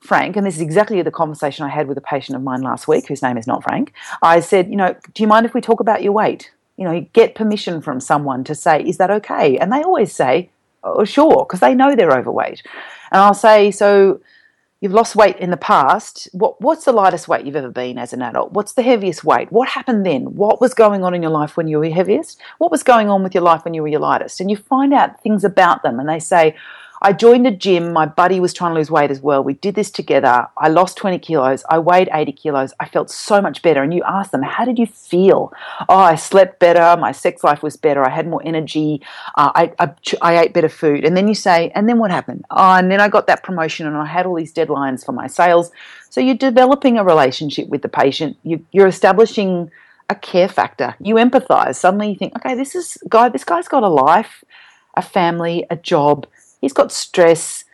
Frank, and this is exactly the conversation I had with a patient of mine last week, whose name is not Frank. I said, you know, do you mind if we talk about your weight? you know, get permission from someone to say, is that okay? And they always say, oh, sure, because they know they're overweight. And I'll say, so you've lost weight in the past. What, what's the lightest weight you've ever been as an adult? What's the heaviest weight? What happened then? What was going on in your life when you were heaviest? What was going on with your life when you were your lightest? And you find out things about them, and they say, I joined a gym. My buddy was trying to lose weight as well. We did this together. I lost 20 kilos. I weighed 80 kilos. I felt so much better. And you ask them, How did you feel? Oh, I slept better. My sex life was better. I had more energy. Uh, I, I, I, ate better food. And then you say, And then what happened? Oh, and then I got that promotion and I had all these deadlines for my sales. So you're developing a relationship with the patient. You, you're establishing a care factor. You empathize. Suddenly you think, okay, this is guy. This guy's got a life, a family, a job he's got stress.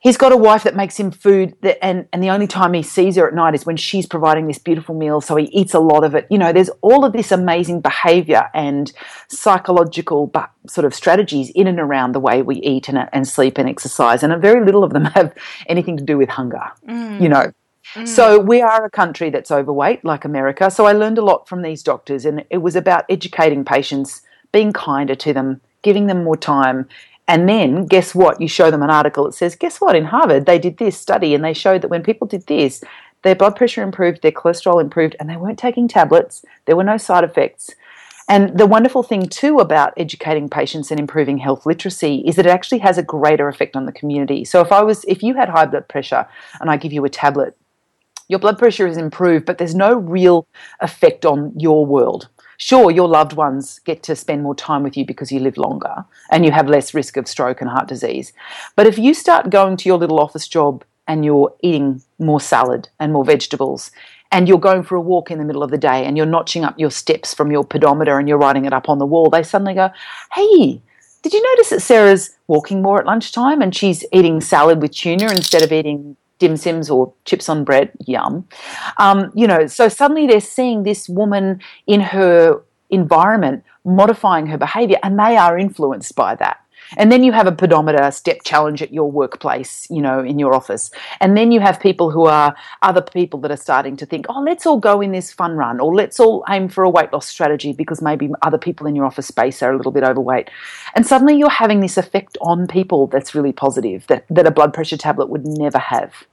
He's got a wife that makes him food, that, and, and the only time he sees her at night is when she's providing this beautiful meal, so he eats a lot of it. You know, there's all of this amazing behavior and psychological but sort of strategies in and around the way we eat and, and sleep and exercise, and very little of them have anything to do with hunger, mm. you know. Mm. So we are a country that's overweight, like America. So I learned a lot from these doctors, and it was about educating patients, being kinder to them, giving them more time, and then guess what? You show them an article that says, guess what? In Harvard, they did this study and they showed that when people did this, their blood pressure improved, their cholesterol improved, and they weren't taking tablets. There were no side effects. And the wonderful thing, too, about educating patients and improving health literacy is that it actually has a greater effect on the community. So if I was, if you had high blood pressure and I give you a tablet, your blood pressure is improved, but there's no real effect on your world. Sure, your loved ones get to spend more time with you because you live longer and you have less risk of stroke and heart disease. But if you start going to your little office job and you're eating more salad and more vegetables and you're going for a walk in the middle of the day and you're notching up your steps from your pedometer and you're writing it up on the wall, they suddenly go, Hey, did you notice that Sarah's walking more at lunchtime and she's eating salad with tuna instead of eating dim sims or chips on bread, yum. Um, you know, so suddenly they're seeing this woman in her environment modifying her behavior and they are influenced by that. And then you have a pedometer step challenge at your workplace, you know, in your office. And then you have people who are other people that are starting to think, oh, let's all go in this fun run or let's all aim for a weight loss strategy because maybe other people in your office space are a little bit overweight. And suddenly you're having this effect on people that's really positive that, that a blood pressure tablet would never have.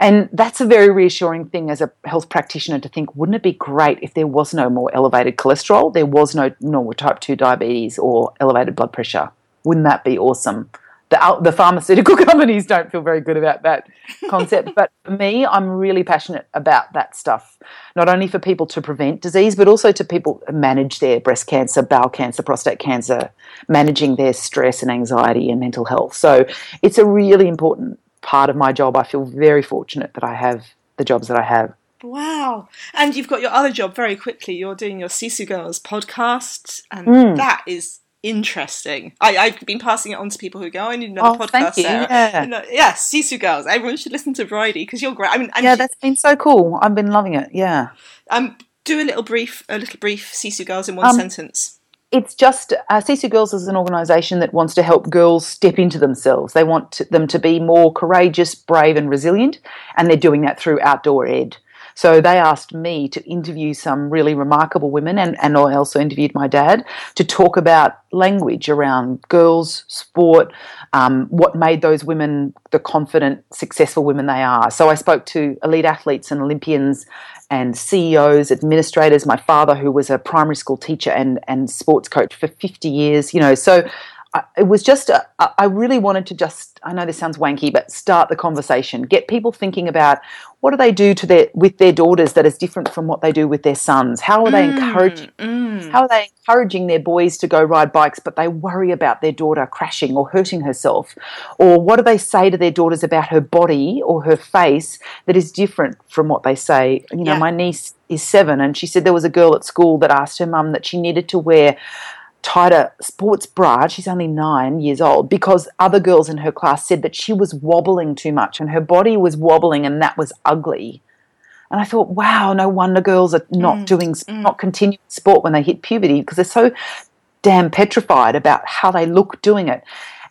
And that's a very reassuring thing as a health practitioner to think, wouldn't it be great if there was no more elevated cholesterol, there was no normal type 2 diabetes or elevated blood pressure? Wouldn't that be awesome? The, the pharmaceutical companies don't feel very good about that concept. but for me, I'm really passionate about that stuff, not only for people to prevent disease, but also to people manage their breast cancer, bowel cancer, prostate cancer, managing their stress and anxiety and mental health. So it's a really important part of my job. I feel very fortunate that I have the jobs that I have. Wow. And you've got your other job very quickly. You're doing your Sisu Girls podcast, and mm. that is interesting. I, have been passing it on to people who go, I need another oh, podcast. Thank you. Yeah. And, uh, yeah, Sisu Girls. Everyone should listen to Bridie because you're great. I mean, yeah, that's been so cool. I've been loving it. Yeah. Um, do a little brief, a little brief Sisu Girls in one um, sentence it's just uh, Sisu Girls is an organisation that wants to help girls step into themselves. They want to, them to be more courageous, brave, and resilient, and they're doing that through outdoor ed. So they asked me to interview some really remarkable women, and, and I also interviewed my dad to talk about language around girls, sport, um, what made those women the confident, successful women they are. So I spoke to elite athletes and Olympians and CEOs, administrators. My father, who was a primary school teacher and, and sports coach for 50 years, you know, so I, it was just, a, I really wanted to just, I know this sounds wanky, but start the conversation, get people thinking about what do they do to their with their daughters that is different from what they do with their sons? How are they mm, encouraging? Mm. How are they encouraging their boys to go ride bikes, but they worry about their daughter crashing or hurting herself? Or what do they say to their daughters about her body or her face that is different from what they say? You know, yeah. my niece is seven, and she said there was a girl at school that asked her mum that she needed to wear tied a sports bra. She's only nine years old because other girls in her class said that she was wobbling too much and her body was wobbling and that was ugly. And I thought, wow, no wonder girls are not Mm, doing, mm. not continuing sport when they hit puberty because they're so damn petrified about how they look doing it.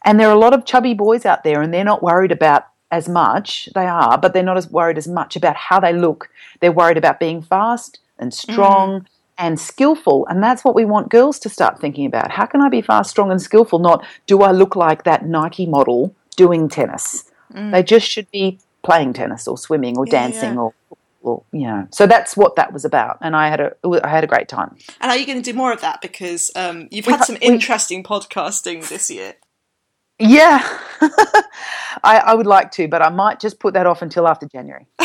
And there are a lot of chubby boys out there and they're not worried about as much. They are, but they're not as worried as much about how they look. They're worried about being fast and strong and skillful. And that's what we want girls to start thinking about. How can I be fast, strong, and skillful? Not do I look like that Nike model doing tennis? Mm. They just should be playing tennis or swimming or Yeah, dancing yeah. or or you know. So that's what that was about, and I had a I had a great time. And are you going to do more of that? Because um, you've had ha- some we- interesting podcasting this year. Yeah, I, I would like to, but I might just put that off until after January.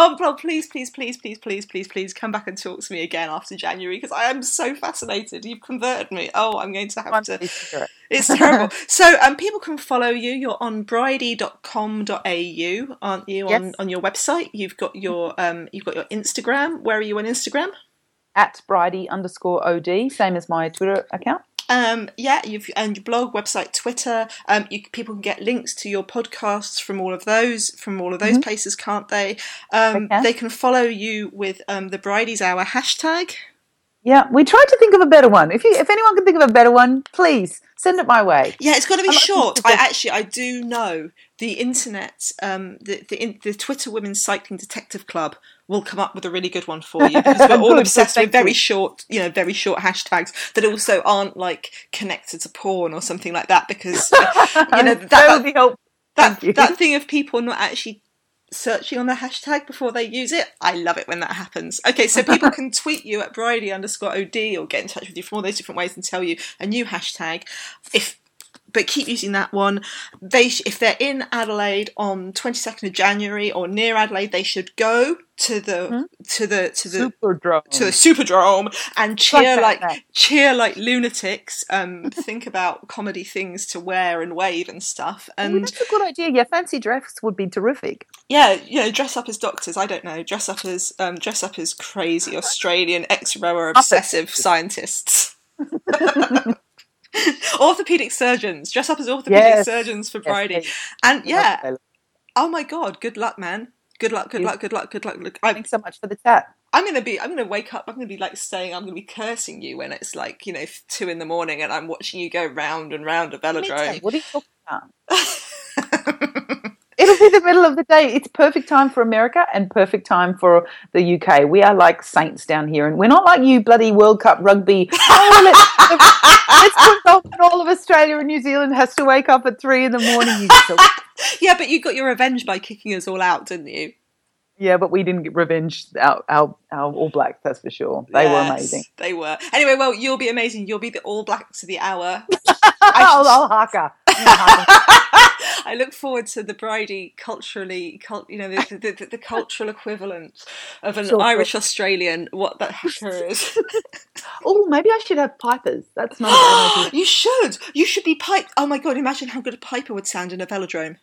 oh, well, please, please, please, please, please, please, please come back and talk to me again after January because I am so fascinated. You've converted me. Oh, I'm going to have I'm to. pleased to hear it. It's terrible. so, um, people can follow you. You're on bridey.com.au, aren't you? On Yes. on your website, you've got your um, you've got your Instagram. Where are you on Instagram? At bridey underscore OD, same as my Twitter account. Um, yeah, you've and your blog, website, Twitter. Um, you, people can get links to your podcasts from all of those from all of those places, can't they? Um, They can. they can follow you with um, the Bridie's Hour hashtag. Yeah, we tried to think of a better one. If you, if anyone can think of a better one, please send it my way. Yeah, it's got to be I like short. to I actually I do know the internet, um, the the, in, the Twitter Women's Cycling Detective Club will come up with a really good one for you because we're all obsessed with very short, you know, very short hashtags that also aren't like connected to porn or something like that because you know that, that would be helpful. that, that thing of people not actually searching on the hashtag before they use it. I love it when that happens. Okay, so people can tweet you at Bridie underscore OD or get in touch with you from all those different ways and tell you a new hashtag. If but keep using that one. They sh- if they're in Adelaide on 22nd of January or near Adelaide, they should go to the to the to the Super drone. to the Superdrome and cheer that, like mate. cheer like lunatics. Um, think about comedy things to wear and wave and stuff. Ooh, And that's a good idea. Yeah, fancy dress would be terrific. yeah, you know, dress up as doctors. I don't know. Dress up as um, dress up as crazy Australian ex-rower obsessive scientists. orthopedic surgeons. Dress up as orthopedic Yes. surgeons for Yes, Friday. please. And yeah, oh my god, good luck, man. Good luck, good luck, good luck, good luck. Look, I'm, Thanks so much for the chat. I'm gonna be. I'm gonna wake up. I'm gonna be like saying. I'm gonna be cursing you when it's like you know two in the morning and I'm watching you go round and round a Me velodrome. What are you talking about? It'll be the middle of the day. It's perfect time for America and perfect time for the UK. We are like saints down here, and we're not like you bloody World Cup rugby. Oh, let's, let's put it off, and all of Australia and New Zealand has to wake up at three in the morning. You yeah, but you got your revenge by kicking us all out, didn't you? yeah, but we didn't get revenge. Our, our, our All Blacks, that's for sure. They were amazing. They were. Anyway, well, you'll be amazing. You'll be the All Blacks of the hour. Oh, oh, haka. I look forward to the Bridie culturally, cult, you know, the, the, the, the cultural equivalent of an Sure, sure. Irish Australian. What that haka is. Oh, maybe I should have pipers. That's not a bad idea. you should. You should be pipe. Oh my god! Imagine how good a piper would sound in a velodrome.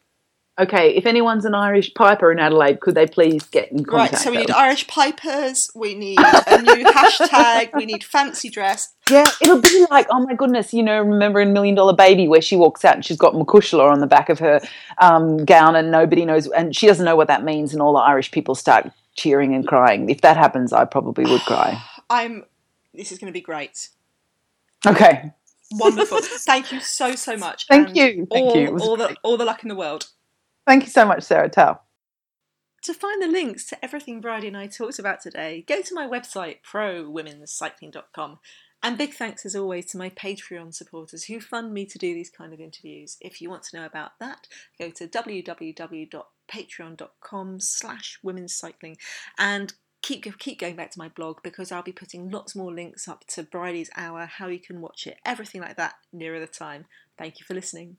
Okay, if anyone's an Irish piper in Adelaide, could they please get in contact? Right. So we need Irish pipers. We need a new hashtag. We need fancy dress. Yeah, it'll be like, oh my goodness, you know, remember in Million Dollar Baby where she walks out and she's got Mo Cuishle on the back of her um, gown and nobody knows, and she doesn't know what that means, and all the Irish people start cheering and crying. If that happens, I probably would cry. I'm. This is going to be great. Okay, Wonderful. Thank you so so much. Thank and you. Thank all, you. All the all the luck in the world. Thank you so much, Sarah Tao. To find the links to everything Bridie and I talked about today, go to my website, prowomenscycling.com. And big thanks as always to my Patreon supporters who fund me to do these kind of interviews. If you want to know about that, go to www.patreon.com slash women's cycling and keep keep going back to my blog because I'll be putting lots more links up to Bridie's Hour, how you can watch it, everything like that nearer the time. Thank you for listening.